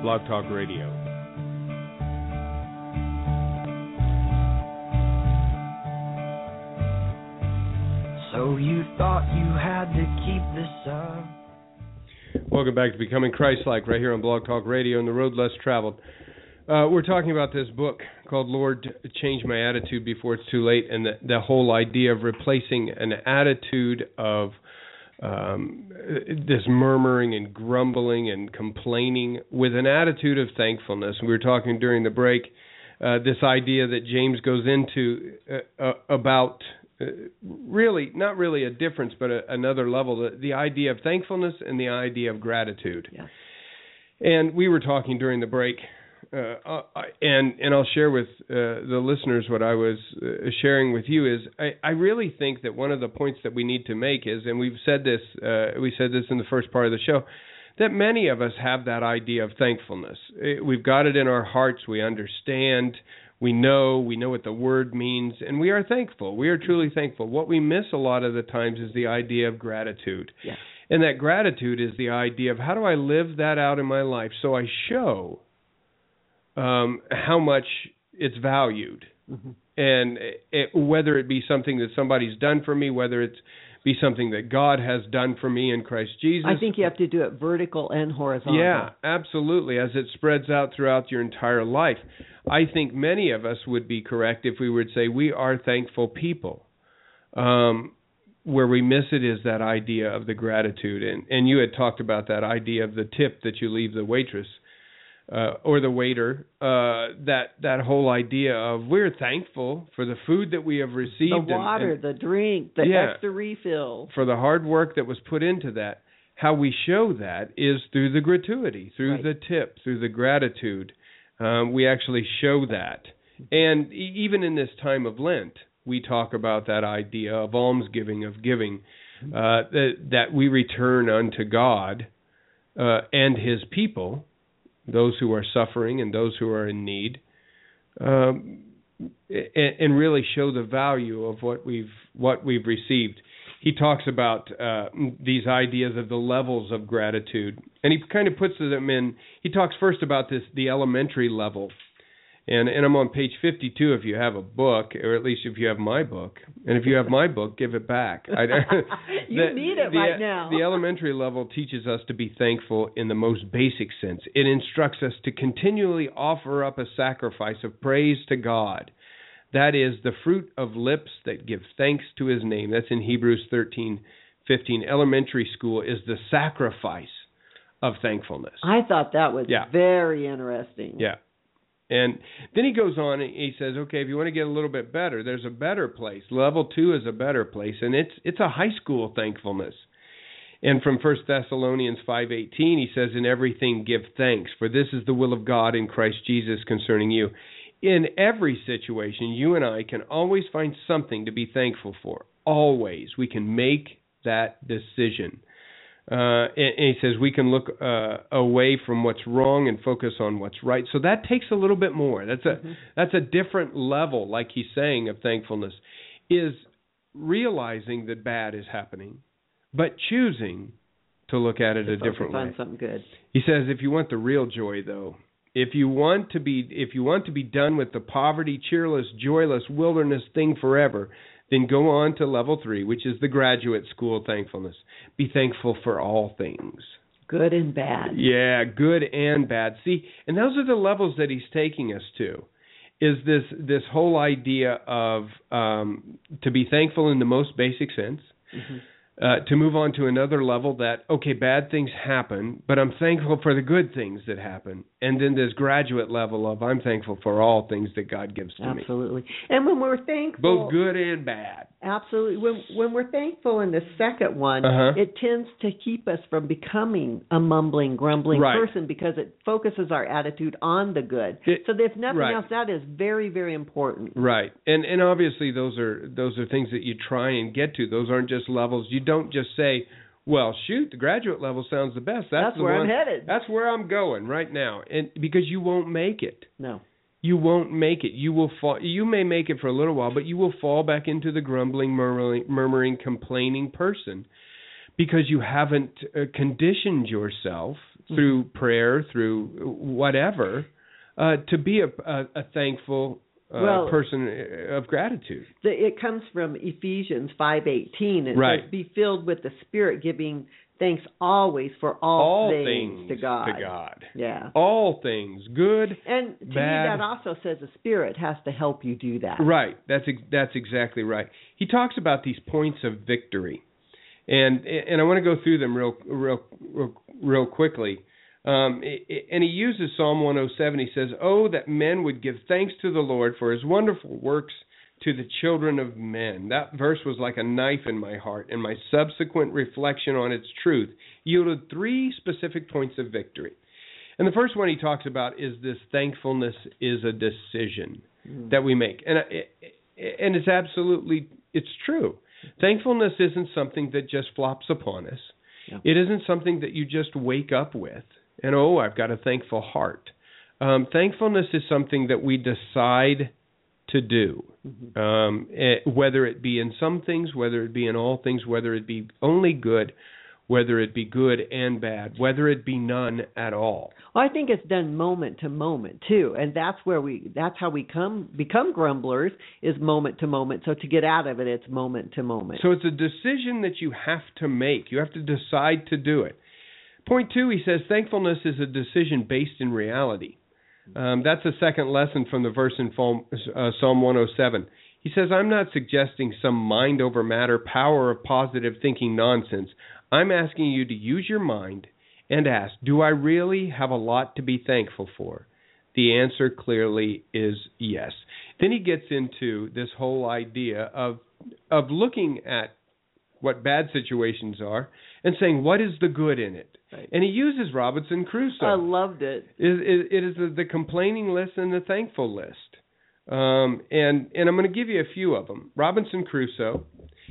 Speaker 2: BlogTalk Radio.
Speaker 5: So you thought you had to keep this up.
Speaker 2: Welcome back to Becoming Christlike right here on BlogTalk Radio and the Road Less Traveled. Uh, we're talking about this book called Lord, Change My Attitude Before It's Too Late, and the, the whole idea of replacing an attitude of um, this murmuring and grumbling and complaining with an attitude of thankfulness. We were talking during the break uh, this idea that James goes into uh, uh, about uh, really not really a difference, but a, another level the, the, idea of thankfulness and the idea of gratitude.
Speaker 3: Yeah.
Speaker 2: And we were talking during the break uh, uh, and and I'll share with uh, the listeners what I was uh, sharing with you is I, I really think that one of the points that we need to make is, and we've said this uh, we said this in the first part of the show, that many of us have that idea of thankfulness. It, we've got it in our hearts. We understand. We know. We know what the word means, and we are thankful. We are truly thankful. What we miss a lot of the times is the idea of gratitude.
Speaker 3: Yeah.
Speaker 2: And that gratitude is the idea of how do I live that out in my life so I show um, how much it's valued.
Speaker 3: Mhm.
Speaker 2: And it, whether it be something that somebody's done for me, whether it be something that God has done for me in Christ Jesus.
Speaker 3: I think you have to do it vertical and horizontal.
Speaker 2: Yeah, absolutely. As it spreads out throughout your entire life. I think many of us would be correct if we would say we are thankful people. Um, where we miss it is that idea of the gratitude, and and you had talked about that idea of the tip that you leave the waitress uh, or the waiter. Uh, that that whole idea of we're thankful for the food that we have received,
Speaker 3: The
Speaker 2: and-
Speaker 3: water,
Speaker 2: and
Speaker 3: the drink, the
Speaker 2: Yeah.
Speaker 3: extra refill.
Speaker 2: for the hard work that was put into that. How we show that is through the gratuity, through
Speaker 3: Right.
Speaker 2: the tip, through the gratitude. Um, we actually show that. And even in this time of Lent, we talk about that idea of almsgiving, of giving, uh, that, that we return unto God uh, and His people, those who are suffering and those who are in need, um, and, and really show the value of what we've what we've received. He talks about uh, these ideas of the levels of gratitude, and he kind of puts them in. He talks first about this the elementary level, and and I'm on page 52 if you have a book, or at least if you have my book, and if you have my book, give it back. I,
Speaker 3: You need it
Speaker 2: the,
Speaker 3: right now.
Speaker 2: The elementary level teaches us to be thankful in the most basic sense. It instructs us to continually offer up a sacrifice of praise to God. That is the fruit of lips that give thanks to his name. That's in Hebrews 13:15. Elementary school is the sacrifice of thankfulness.
Speaker 3: I thought that was
Speaker 2: Yeah.
Speaker 3: very interesting.
Speaker 2: Yeah. And then he goes on and he says, okay, if you want to get a little bit better, there's a better place. Level two is a better place, and it's it's a high school thankfulness. And from First Thessalonians five eighteen, he says, In everything give thanks, for this is the will of God in Christ Jesus concerning you. In every situation, you and I can always find something to be thankful for. Always. We can make that decision. Uh, and, and he says we can look uh, away from what's wrong and focus on what's right. So that takes a little bit more. That's a that's a different level, like he's saying, of thankfulness, is realizing that bad is happening, but choosing to look at it a
Speaker 3: Focus
Speaker 2: different way.
Speaker 3: something good.
Speaker 2: He says if you want the real joy though, if you want to be if you want to be done with the poverty, cheerless, joyless wilderness thing forever, then go on to level 3, which is the graduate school thankfulness. Be thankful for all things.
Speaker 3: Good and bad.
Speaker 2: Yeah, good and bad. See, and those are the levels that he's taking us to. Is this this whole idea of um, to be thankful in the most basic sense,
Speaker 3: Mhm.
Speaker 2: Uh, to move on to another level that okay, bad things happen, but I'm thankful for the good things that happen, and then this graduate level of I'm thankful for all things that God gives to me,
Speaker 3: Absolutely. And when we're thankful,
Speaker 2: both good and bad.
Speaker 3: Absolutely. When when we're thankful in the second one,
Speaker 2: Uh-huh.
Speaker 3: it tends to keep us from becoming a mumbling, grumbling
Speaker 2: Right.
Speaker 3: person because it focuses our attitude on the good.
Speaker 2: It-
Speaker 3: so if nothing
Speaker 2: right.
Speaker 3: else, that is very, very important.
Speaker 2: Right. And and obviously those are those are things that you try and get to. Those aren't just levels. You don't just say, "Well, shoot, the graduate level sounds the best. That's,
Speaker 3: That's
Speaker 2: the
Speaker 3: where I'm headed."
Speaker 2: That's where I'm going right now." And because you won't make it.
Speaker 3: No.
Speaker 2: You won't make it. You will fall you may make it for a little while, but you will fall back into the grumbling, murmuring, murmuring complaining person because you haven't uh, conditioned yourself through prayer, through whatever, uh, to be a, a, a thankful uh,
Speaker 3: Well-
Speaker 2: person of gratitude.
Speaker 3: The, it comes from Ephesians 5:18. It
Speaker 2: Right.
Speaker 3: says, "Be filled with the Spirit, giving thanks always for all,
Speaker 2: All
Speaker 3: things, to God."
Speaker 2: To God.
Speaker 3: Yeah.
Speaker 2: All things, good.
Speaker 3: And to
Speaker 2: Bad.
Speaker 3: me, that also says the Spirit has to help you do that.
Speaker 2: Right. That's that's exactly right. He talks about these points of victory, and and I want to go through them real real real, real quickly. Um, and he uses Psalm 107. He says, "Oh, that men would give thanks to the Lord for His wonderful works to the children of men." That verse was like a knife in my heart, and my subsequent reflection on its truth yielded three specific points of victory. And the first one he talks about is this: thankfulness is a decision
Speaker 3: Mm.
Speaker 2: that we make, and I- and it's absolutely it's true. Thankfulness isn't something that just flops upon us.
Speaker 3: Yeah.
Speaker 2: It isn't something that you just wake up with and oh, I've got a thankful heart. Um, thankfulness is something that we decide to do,
Speaker 3: Mhm.
Speaker 2: um, eh, whether it be in some things, whether it be in all things, whether it be only good, whether it be good and bad, whether it be none at all.
Speaker 3: Well, I think it's done moment to moment too, and that's where we that's how we come become grumblers is moment to moment. So to get out of it, it's moment to moment.
Speaker 2: So it's a decision that you have to make. You have to decide to do it. Point two, he says, thankfulness is a decision based in reality. Um, that's a second lesson from the verse in Psalm, uh, Psalm 107. He says, I'm not suggesting some mind over matter, power of positive thinking nonsense. I'm asking you to use your mind and ask, do I really have a lot to be thankful for? The answer clearly is yes. Then he gets into this whole idea of of looking at what bad situations are and saying what is the good in it.
Speaker 3: Right.
Speaker 2: And he uses Robinson Crusoe.
Speaker 3: I loved it.
Speaker 2: It, it, it is the, the complaining list and the thankful list. Um, and and I'm going to give you a few of them. Robinson Crusoe.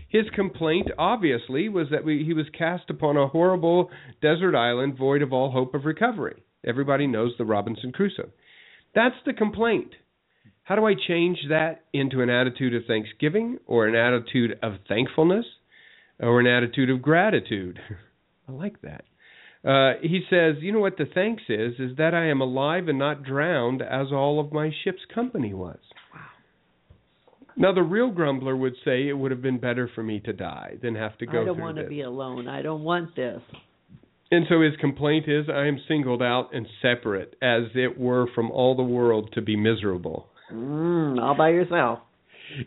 Speaker 2: His complaint, obviously, was that we, he was cast upon a horrible desert island void of all hope of recovery. Everybody knows the Robinson Crusoe. That's the complaint. How do I change that into an attitude of thanksgiving or an attitude of thankfulness or an attitude of gratitude? I like that. Uh, he says, you know what the thanks is, is that I am alive and not drowned as all of my ship's company was.
Speaker 3: Wow.
Speaker 2: Now, the real grumbler would say it would have been better for me to die than have to go
Speaker 3: I don't want to be alone. I don't want this.
Speaker 2: And so his complaint is, I am singled out and separate, as it were from all the world to be miserable.
Speaker 3: Mm, all by yourself.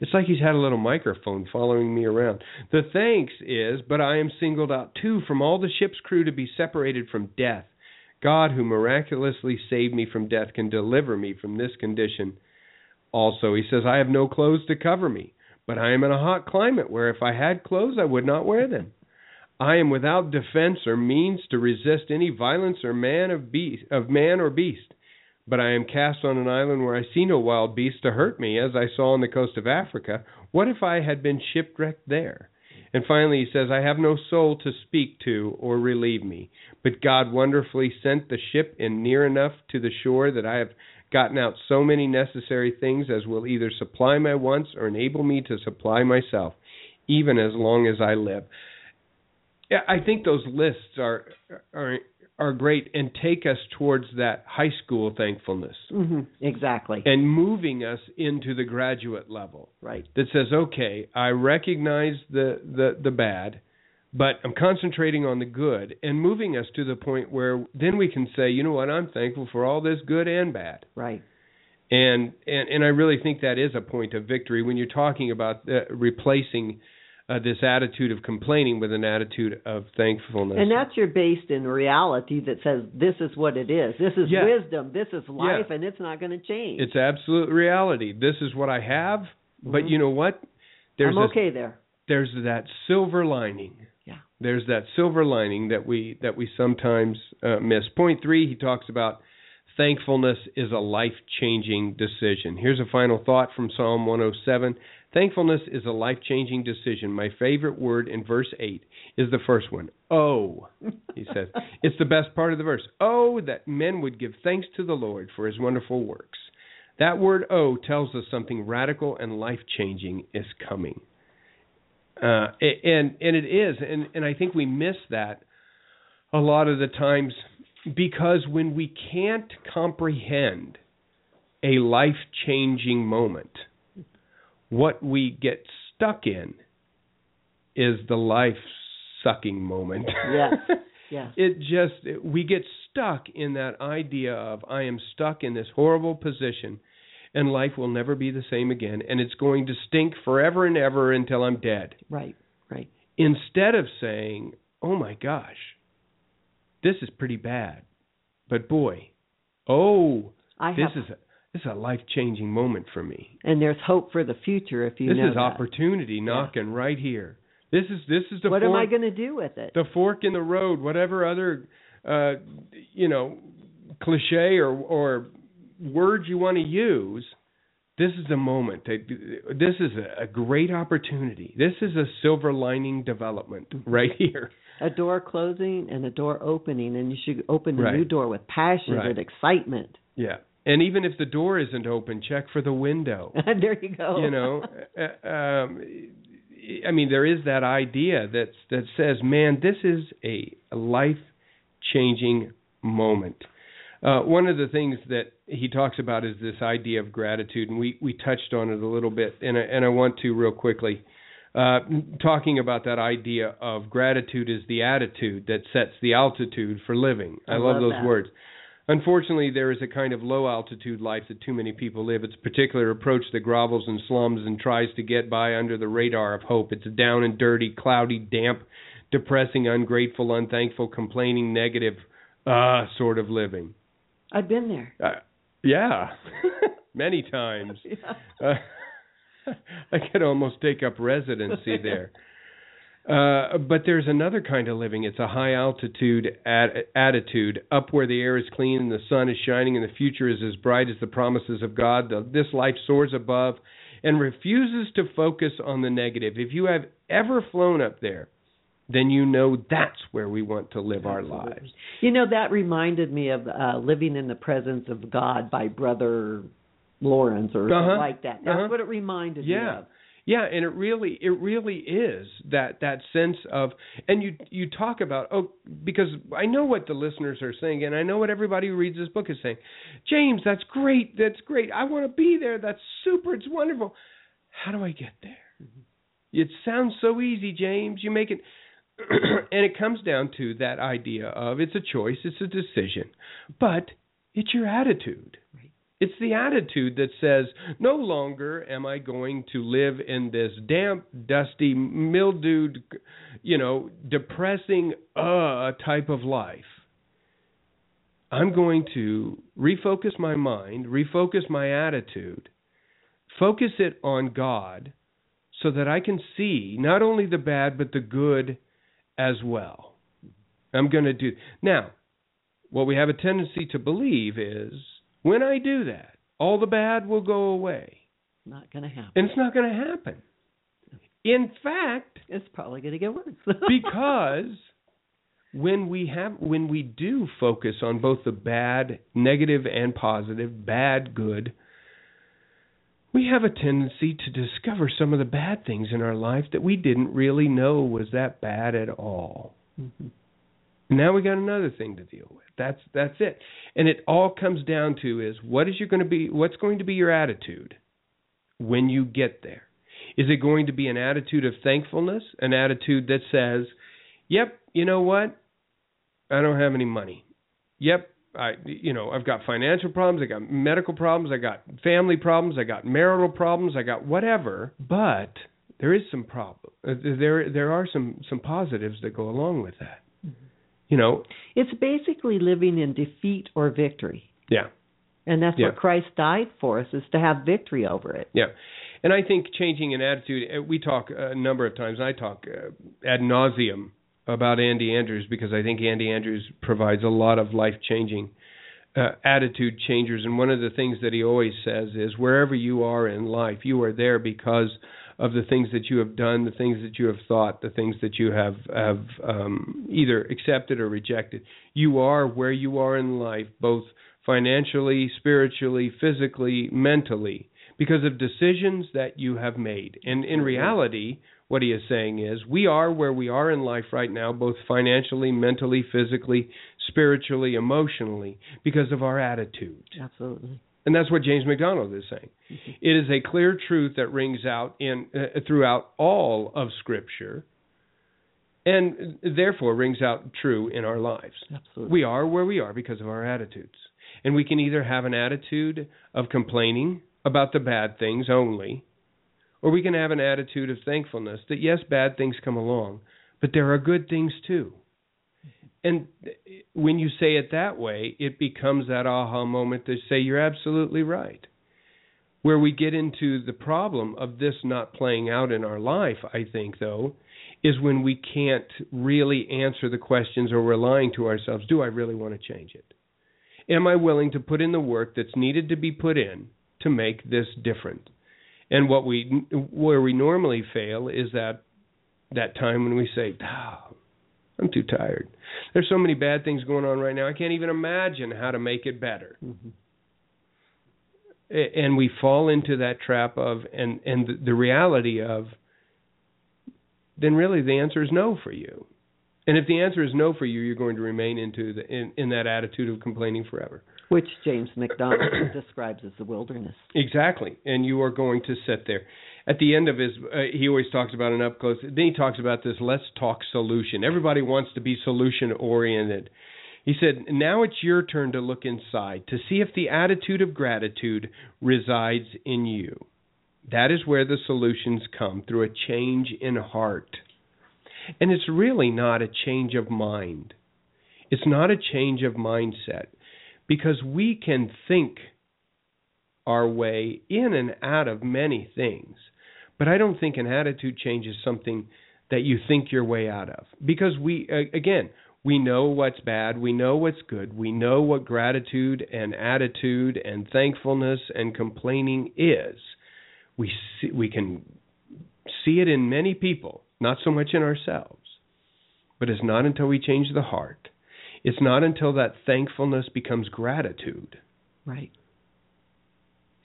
Speaker 2: It's like he's had a little microphone following me around. The thanks is, but I am singled out too from all the ship's crew to be separated from death. God, who miraculously saved me from death, can deliver me from this condition. Also, he says, I have no clothes to cover me, but I am in a hot climate where if I had clothes, I would not wear them. I am without defense or means to resist any violence or man of beast of man or beast. But I am cast on an island where I see no wild beast to hurt me, as I saw on the coast of Africa. What if I had been shipwrecked there? And finally, he says, I have no soul to speak to or relieve me. But God wonderfully sent the ship in near enough to the shore that I have gotten out so many necessary things as will either supply my wants or enable me to supply myself, even as long as I live. Yeah, I think those lists are are are great and take us towards that high school thankfulness
Speaker 3: hmm Exactly.
Speaker 2: and moving us into the graduate level
Speaker 3: right.
Speaker 2: that says, okay, I recognize the, the, the bad, but I'm concentrating on the good and moving us to the point where then we can say, you know what, I'm thankful for all this good and bad.
Speaker 3: Right.
Speaker 2: And and, and I really think that is a point of victory when you're talking about uh, replacing uh, this attitude of complaining with an attitude of thankfulness.
Speaker 3: And that's your based in reality that says this is what it is. This is
Speaker 2: Yeah.
Speaker 3: wisdom. This is life,
Speaker 2: Yeah.
Speaker 3: and it's not going to change.
Speaker 2: it's absolute reality. This is what I have, but
Speaker 3: Mhm.
Speaker 2: you know what? There's
Speaker 3: I'm okay there.
Speaker 2: there's that silver lining.
Speaker 3: Yeah.
Speaker 2: There's that silver lining that we that we sometimes uh, miss. Point three, he talks about thankfulness is a life changing decision. Here's a final thought from Psalm 107. Thankfulness is a life changing decision. My favorite word in verse 8 is the first one. Oh, he says. It's the best part of the verse. Oh, that men would give thanks to the Lord for his wonderful works. That word oh tells us something radical and life changing is coming. Uh, and and it is, and and I think we miss that a lot of the times because when we can't comprehend a life changing moment, what we get stuck in is the life sucking moment.
Speaker 3: Yes. Yes.
Speaker 2: it just it- we get stuck in that idea of I am stuck in this horrible position and life will never be the same again and it's going to stink forever and ever until I'm dead
Speaker 3: Right. Right.
Speaker 2: instead of saying, "Oh my gosh, this is pretty bad, but boy, oh,
Speaker 3: I
Speaker 2: this
Speaker 3: have,
Speaker 2: is a this is a life changing moment for me.
Speaker 3: and there's hope for the future if you
Speaker 2: this
Speaker 3: know
Speaker 2: is
Speaker 3: that.
Speaker 2: opportunity knocking right here. This is this is the
Speaker 3: what am I going to do with it?
Speaker 2: the fork in the road, whatever other uh you know cliche or or word you want to use. This is a moment. This is a, a great opportunity. This is a silver lining development right here.
Speaker 3: a door closing and a door opening, and you should open the
Speaker 2: Right.
Speaker 3: new door with passion
Speaker 2: Right.
Speaker 3: and excitement.
Speaker 2: Yeah. And even if the door isn't open, check for the window.
Speaker 3: there you go.
Speaker 2: you know uh, um i mean there is that idea that that says man this is a life changing moment uh one of the things that he talks about is this idea of gratitude and we we touched on it a little bit and I, and I want to real quickly uh talking about that idea of gratitude is the attitude that sets the altitude for living i,
Speaker 3: I
Speaker 2: love,
Speaker 3: love
Speaker 2: those
Speaker 3: that.
Speaker 2: words Unfortunately, there is a kind of low altitude life that too many people live. It's a particular approach that grovels in slums and tries to get by under the radar of hope. It's a down and dirty, cloudy, damp, depressing, ungrateful, unthankful, complaining, negative uh sort of living.
Speaker 3: I've been there.
Speaker 2: Uh, yeah. Many times. Uh, I could almost take up residency there. Uh, but there's another kind of living. It's a high altitude ad- attitude, up where the air is clean and the sun is shining and the future is as bright as the promises of God. The, this life soars above and refuses to focus on the negative. If you have ever flown up there, then you know that's where we want to live our lives.
Speaker 3: You know, that reminded me of uh, Living in the Presence of God by Brother Lawrence or
Speaker 2: Uh-huh.
Speaker 3: something like that. That's
Speaker 2: Uh-huh.
Speaker 3: what it reminded me of.
Speaker 2: Yeah, and it really it really is that that sense of and you you talk about oh because I know what the listeners are saying and I know what everybody who reads this book is saying. James, that's great. That's great. I want to be there. That's super. It's wonderful. How do I get there? Mm-hmm. It sounds so easy, James. You make it and it comes down to that idea of it's a choice, it's a decision. But it's your attitude. It's the attitude that says, no longer am I going to live in this damp, dusty, mildewed, you know, depressing uh type of life. I'm going to refocus my mind, refocus my attitude, focus it on God so that I can see not only the bad but the good as well. I'm going to do now. What we have a tendency to believe is when I do that, all the bad will go away.
Speaker 3: Not going to happen.
Speaker 2: And it's not going to happen. In fact,
Speaker 3: It's probably going to get worse.
Speaker 2: because when we have when we do focus on both the bad, negative and positive, bad, good, we have a tendency to discover some of the bad things in our life that we didn't really know was that bad at all.
Speaker 3: Mhm.
Speaker 2: Now we got another thing to deal with. That's that's it. And it all comes down to is what is you going to be what's going to be your attitude when you get there? Is it going to be an attitude of thankfulness, an attitude that says, "Yep, you know what? I don't have any money. Yep, I you know, I've got financial problems, I got medical problems, I got family problems, I got marital problems, I got whatever, but there is some problem. Uh, there there are some some positives that go along with that. You know,
Speaker 3: it's basically living in defeat or victory.
Speaker 2: yeah.
Speaker 3: And that's
Speaker 2: Yeah.
Speaker 3: what Christ died for us is to have victory over it.
Speaker 2: Yeah, and I think changing an attitude. uh, We talk a number of times. I talk uh, ad nauseum about Andy Andrews because I think Andy Andrews provides a lot of life changing uh, attitude changers. And one of the things that he always says is, wherever you are in life, you are there because of the things that you have done, the things that you have thought, the things that you have have um, either accepted or rejected. You are where you are in life, both financially, spiritually, physically, mentally, because of decisions that you have made. And in reality, what he is saying is we are where we are in life right now, both financially, mentally, physically, spiritually, emotionally, because of our attitude.
Speaker 3: Absolutely.
Speaker 2: And that's what James MacDonald is saying. It is a clear truth that rings out in uh, throughout all of Scripture, and therefore rings out true in our lives.
Speaker 3: Absolutely.
Speaker 2: We are where we are because of our attitudes. And we can either have an attitude of complaining about the bad things only, or we can have an attitude of thankfulness that yes, bad things come along, but there are good things too. And when you say it that way, it becomes that aha moment to say you're absolutely right. Where we get into the problem of this not playing out in our life, I think, though, is when we can't really answer the questions or we're lying to ourselves do I really want to change it? Am I willing to put in the work that's needed to be put in to make this different? And what we where we normally fail is that that time when we say, oh, I'm too tired. There's so many bad things going on right now. I can't even imagine how to make it better.
Speaker 3: Mm-hmm.
Speaker 2: And we fall into that trap of and and the, reality of then really the answer is no for you. And if the answer is no for you, you're going to remain into the in, in that attitude of complaining forever.
Speaker 3: Which James MacDonald describes as the wilderness.
Speaker 2: Exactly, and you are going to sit there. At the end of his, uh, he always talks about an up close. Then he talks about this. Let's talk solution. Everybody wants to be solution oriented. He said, Now it's your turn to look inside to see if the attitude of gratitude resides in you. That is where the solutions come through a change in heart. And it's really not a change of mind. It's not a change of mindset because we can think our way in and out of many things. But I don't think an attitude change is something that you think your way out of. Because we, again, we know what's bad, we know what's good, we know what gratitude and attitude and thankfulness and complaining is. We see, we can see it in many people, not so much in ourselves. But it's not until we change the heart. It's not until that thankfulness becomes gratitude.
Speaker 3: Right.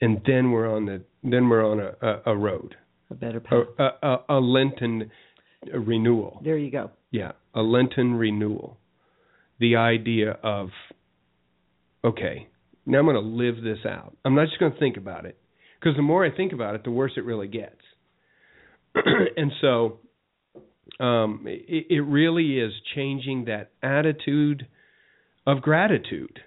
Speaker 2: And then we're on the then we're on a, a, a road.
Speaker 3: A better path.
Speaker 2: A, a, a Lenten renewal.
Speaker 3: There you go.
Speaker 2: Yeah, a Lenten renewal. The idea of, okay, now I'm going to live this out. I'm not just going to think about it. Because the more I think about it, the worse it really gets. and so um, it, it really is changing that attitude of gratitude.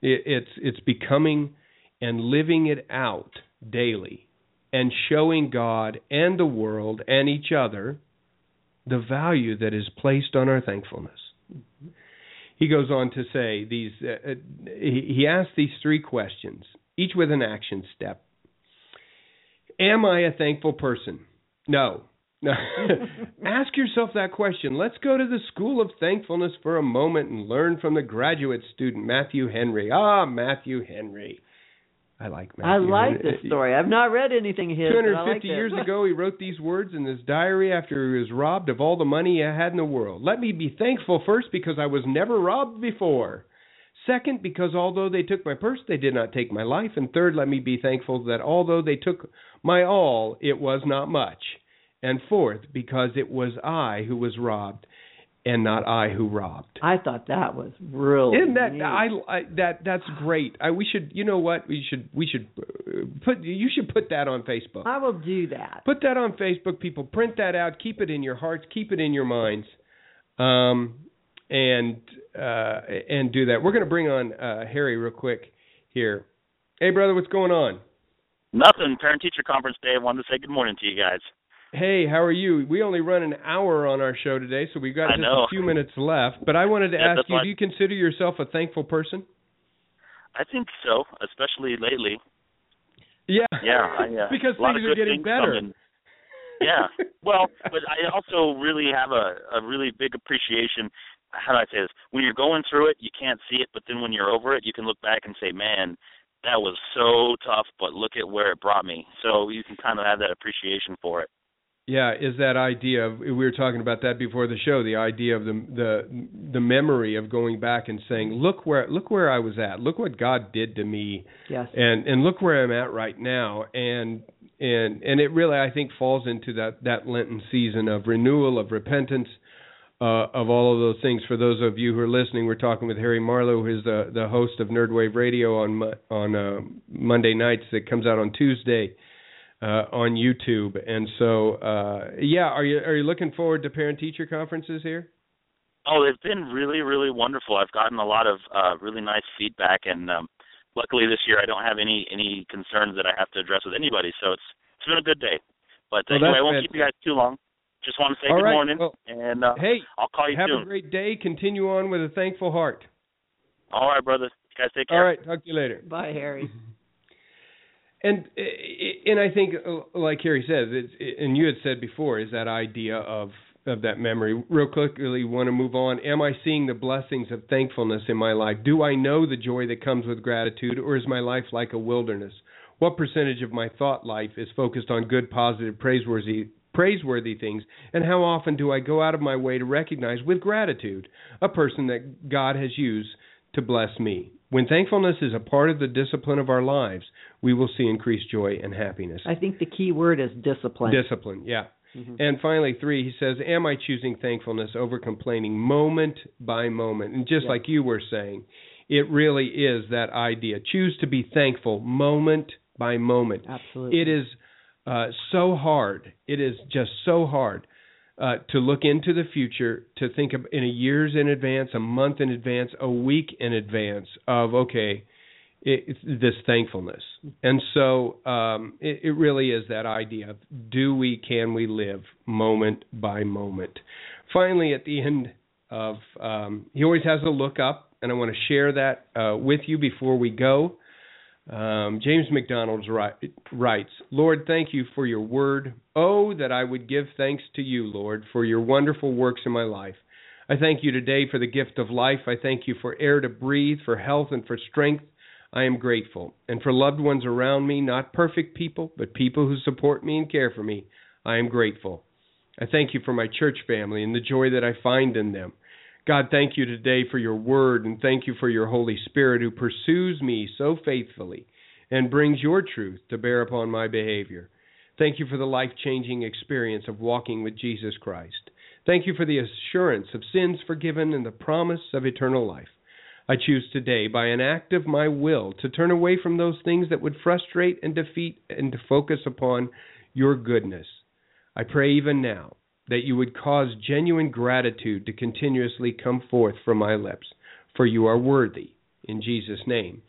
Speaker 2: It, it's it's becoming and living it out daily and showing God and the world and each other the value that is placed on our thankfulness. Mm-hmm. He goes on to say these. Uh, uh, he, he asks these three questions, each with an action step. Am I a thankful person? No. No. Ask yourself that question. Let's go to the School of Thankfulness for a moment and learn from the graduate student Matthew Henry. Ah, Matthew Henry. I like Matthew.
Speaker 3: I like this story. I've not read anything of his.
Speaker 2: 250
Speaker 3: like
Speaker 2: years ago, he wrote these words in his diary after he was robbed of all the money he had in the world. Let me be thankful first because I was never robbed before. Second, because although they took my purse, they did not take my life. And third, let me be thankful that although they took my all, it was not much. And fourth, because it was I who was robbed and not I who robbed.
Speaker 3: I thought that was really
Speaker 2: Isn't that
Speaker 3: neat.
Speaker 2: I, I that that's great. I we should you know what we should we should uh, put you should put that on Facebook.
Speaker 3: I will do that.
Speaker 2: Put that on Facebook. People print that out. Keep it in your hearts. Keep it in your minds. Um, and uh, and do that. We're going to bring on uh, Harry real quick here. Hey brother, what's going on?
Speaker 6: Nothing. Parent teacher conference day. I wanted to say good morning to you guys.
Speaker 2: Hey, how are you? We only run an hour on our show today, so we've got
Speaker 6: I
Speaker 2: just
Speaker 6: know.
Speaker 2: a few minutes left. But I wanted to
Speaker 6: Yeah,
Speaker 2: ask you. Do you consider yourself a thankful person?
Speaker 6: I think so, especially lately.
Speaker 2: Yeah.
Speaker 6: Yeah, I, uh,
Speaker 2: because things are getting
Speaker 6: things
Speaker 2: better.
Speaker 6: coming. Yeah. Well, but I also really have a a really big appreciation. How do I say this? When you're going through it, you can't see it, but then when you're over it, you can look back and say, "Man, that was so tough, but look at where it brought me." So you can kind of have that appreciation for it.
Speaker 2: Yeah, is that idea of we were talking about that before the show, the idea of the the the memory of going back and saying, "Look where look where I was at. Look what God did to me."
Speaker 3: Yes.
Speaker 2: and and look where I'm at right now and and and it really I think falls into that that Lenten season of renewal of repentance uh, of all of those things. For those of you who are listening, we're talking with Harry Marlowe, who's the the host of Nerdwave Radio on on uh, Monday nights that comes out on Tuesday uh, on YouTube. And so uh, yeah, are you are you looking forward to parent teacher conferences here?
Speaker 6: Oh, they've been really, really wonderful. I've gotten a lot of uh, really nice feedback, and um, luckily this year I don't have any any concerns that I have to address with anybody. So it's it's been a good day. But
Speaker 2: Well,
Speaker 6: anyway, I won't keep you guys too long. just want to say
Speaker 2: All
Speaker 6: good
Speaker 2: right.
Speaker 6: morning,
Speaker 2: Well,
Speaker 6: and uh,
Speaker 2: hey,
Speaker 6: I'll call you
Speaker 2: have
Speaker 6: soon.
Speaker 2: a great day. Continue on with a thankful heart.
Speaker 6: All right, brother. You guys take care.
Speaker 2: All right. Talk to you later.
Speaker 5: Bye, Harry.
Speaker 2: And and I think, like Harry says, it's, and you had said before, is that idea of of that memory. Real quickly, want to move on. Am I seeing the blessings of thankfulness in my life? Do I know the joy that comes with gratitude, or is my life like a wilderness? What percentage of my thought life is focused on good, positive, praiseworthy praiseworthy things, and how often do I go out of my way to recognize with gratitude a person that God has used to bless me? When thankfulness is a part of the discipline of our lives, we will see increased joy and happiness.
Speaker 5: I think the key word is discipline.
Speaker 2: Discipline, yeah. And finally, three, he says, Am I choosing thankfulness over complaining moment by moment? And just
Speaker 5: Yeah.
Speaker 2: like you were saying, it really is that idea. Choose to be thankful moment by moment.
Speaker 5: Absolutely.
Speaker 2: It is uh, so hard. It is just so hard uh, to look into the future, to think of in a years in advance, a month in advance, a week in advance of okay, it, this thankfulness. And so um, it, it really is that idea of do we, can we live moment by moment. Finally, at the end of, um, he always has a look up, and I want to share that uh, with you before we go. Um, James MacDonald ri- writes, Lord, thank you for your word. Oh, that I would give thanks to you, Lord, for your wonderful works in my life. I thank you today for the gift of life. I thank you for air to breathe, for health, and for strength. I am grateful. And for loved ones around me, not perfect people, but people who support me and care for me, I am grateful. I thank you for my church family and the joy that I find in them. God, thank you today for your word and thank you for your Holy Spirit who pursues me so faithfully and brings your truth to bear upon my behavior. Thank you for the life changing experience of walking with Jesus Christ. Thank you for the assurance of sins forgiven and the promise of eternal life. I choose today, by an act of my will, to turn away from those things that would frustrate and defeat and to focus upon your goodness. I pray even now that you would cause genuine gratitude to continuously come forth from my lips, for you are worthy. In Jesus' name,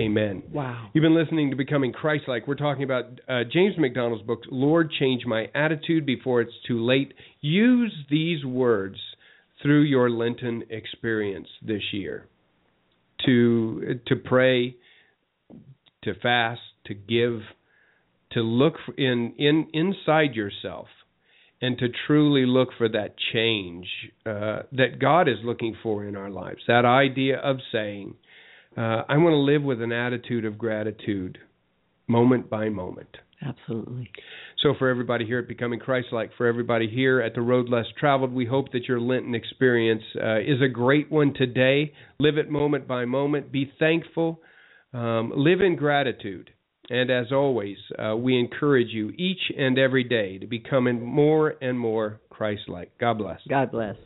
Speaker 2: amen.
Speaker 5: Wow.
Speaker 2: You've been listening to Becoming Christlike. We're talking about uh, James MacDonald's book, Lord, Change My Attitude Before It's Too Late. Use these words through your Lenten experience this year to to pray, to fast, to give, to look in in inside yourself and to truly look for that change uh, that God is looking for in our lives. That idea of saying, uh, I want to live with an attitude of gratitude, moment by moment.
Speaker 5: Absolutely.
Speaker 2: So, for everybody here at Becoming Christlike, for everybody here at the Road Less Traveled, we hope that your Lenten experience uh, is a great one today. Live it moment by moment. Be thankful. Um, live in gratitude. And as always, uh, we encourage you each and every day to becoming more and more Christ like. God bless.
Speaker 5: God bless.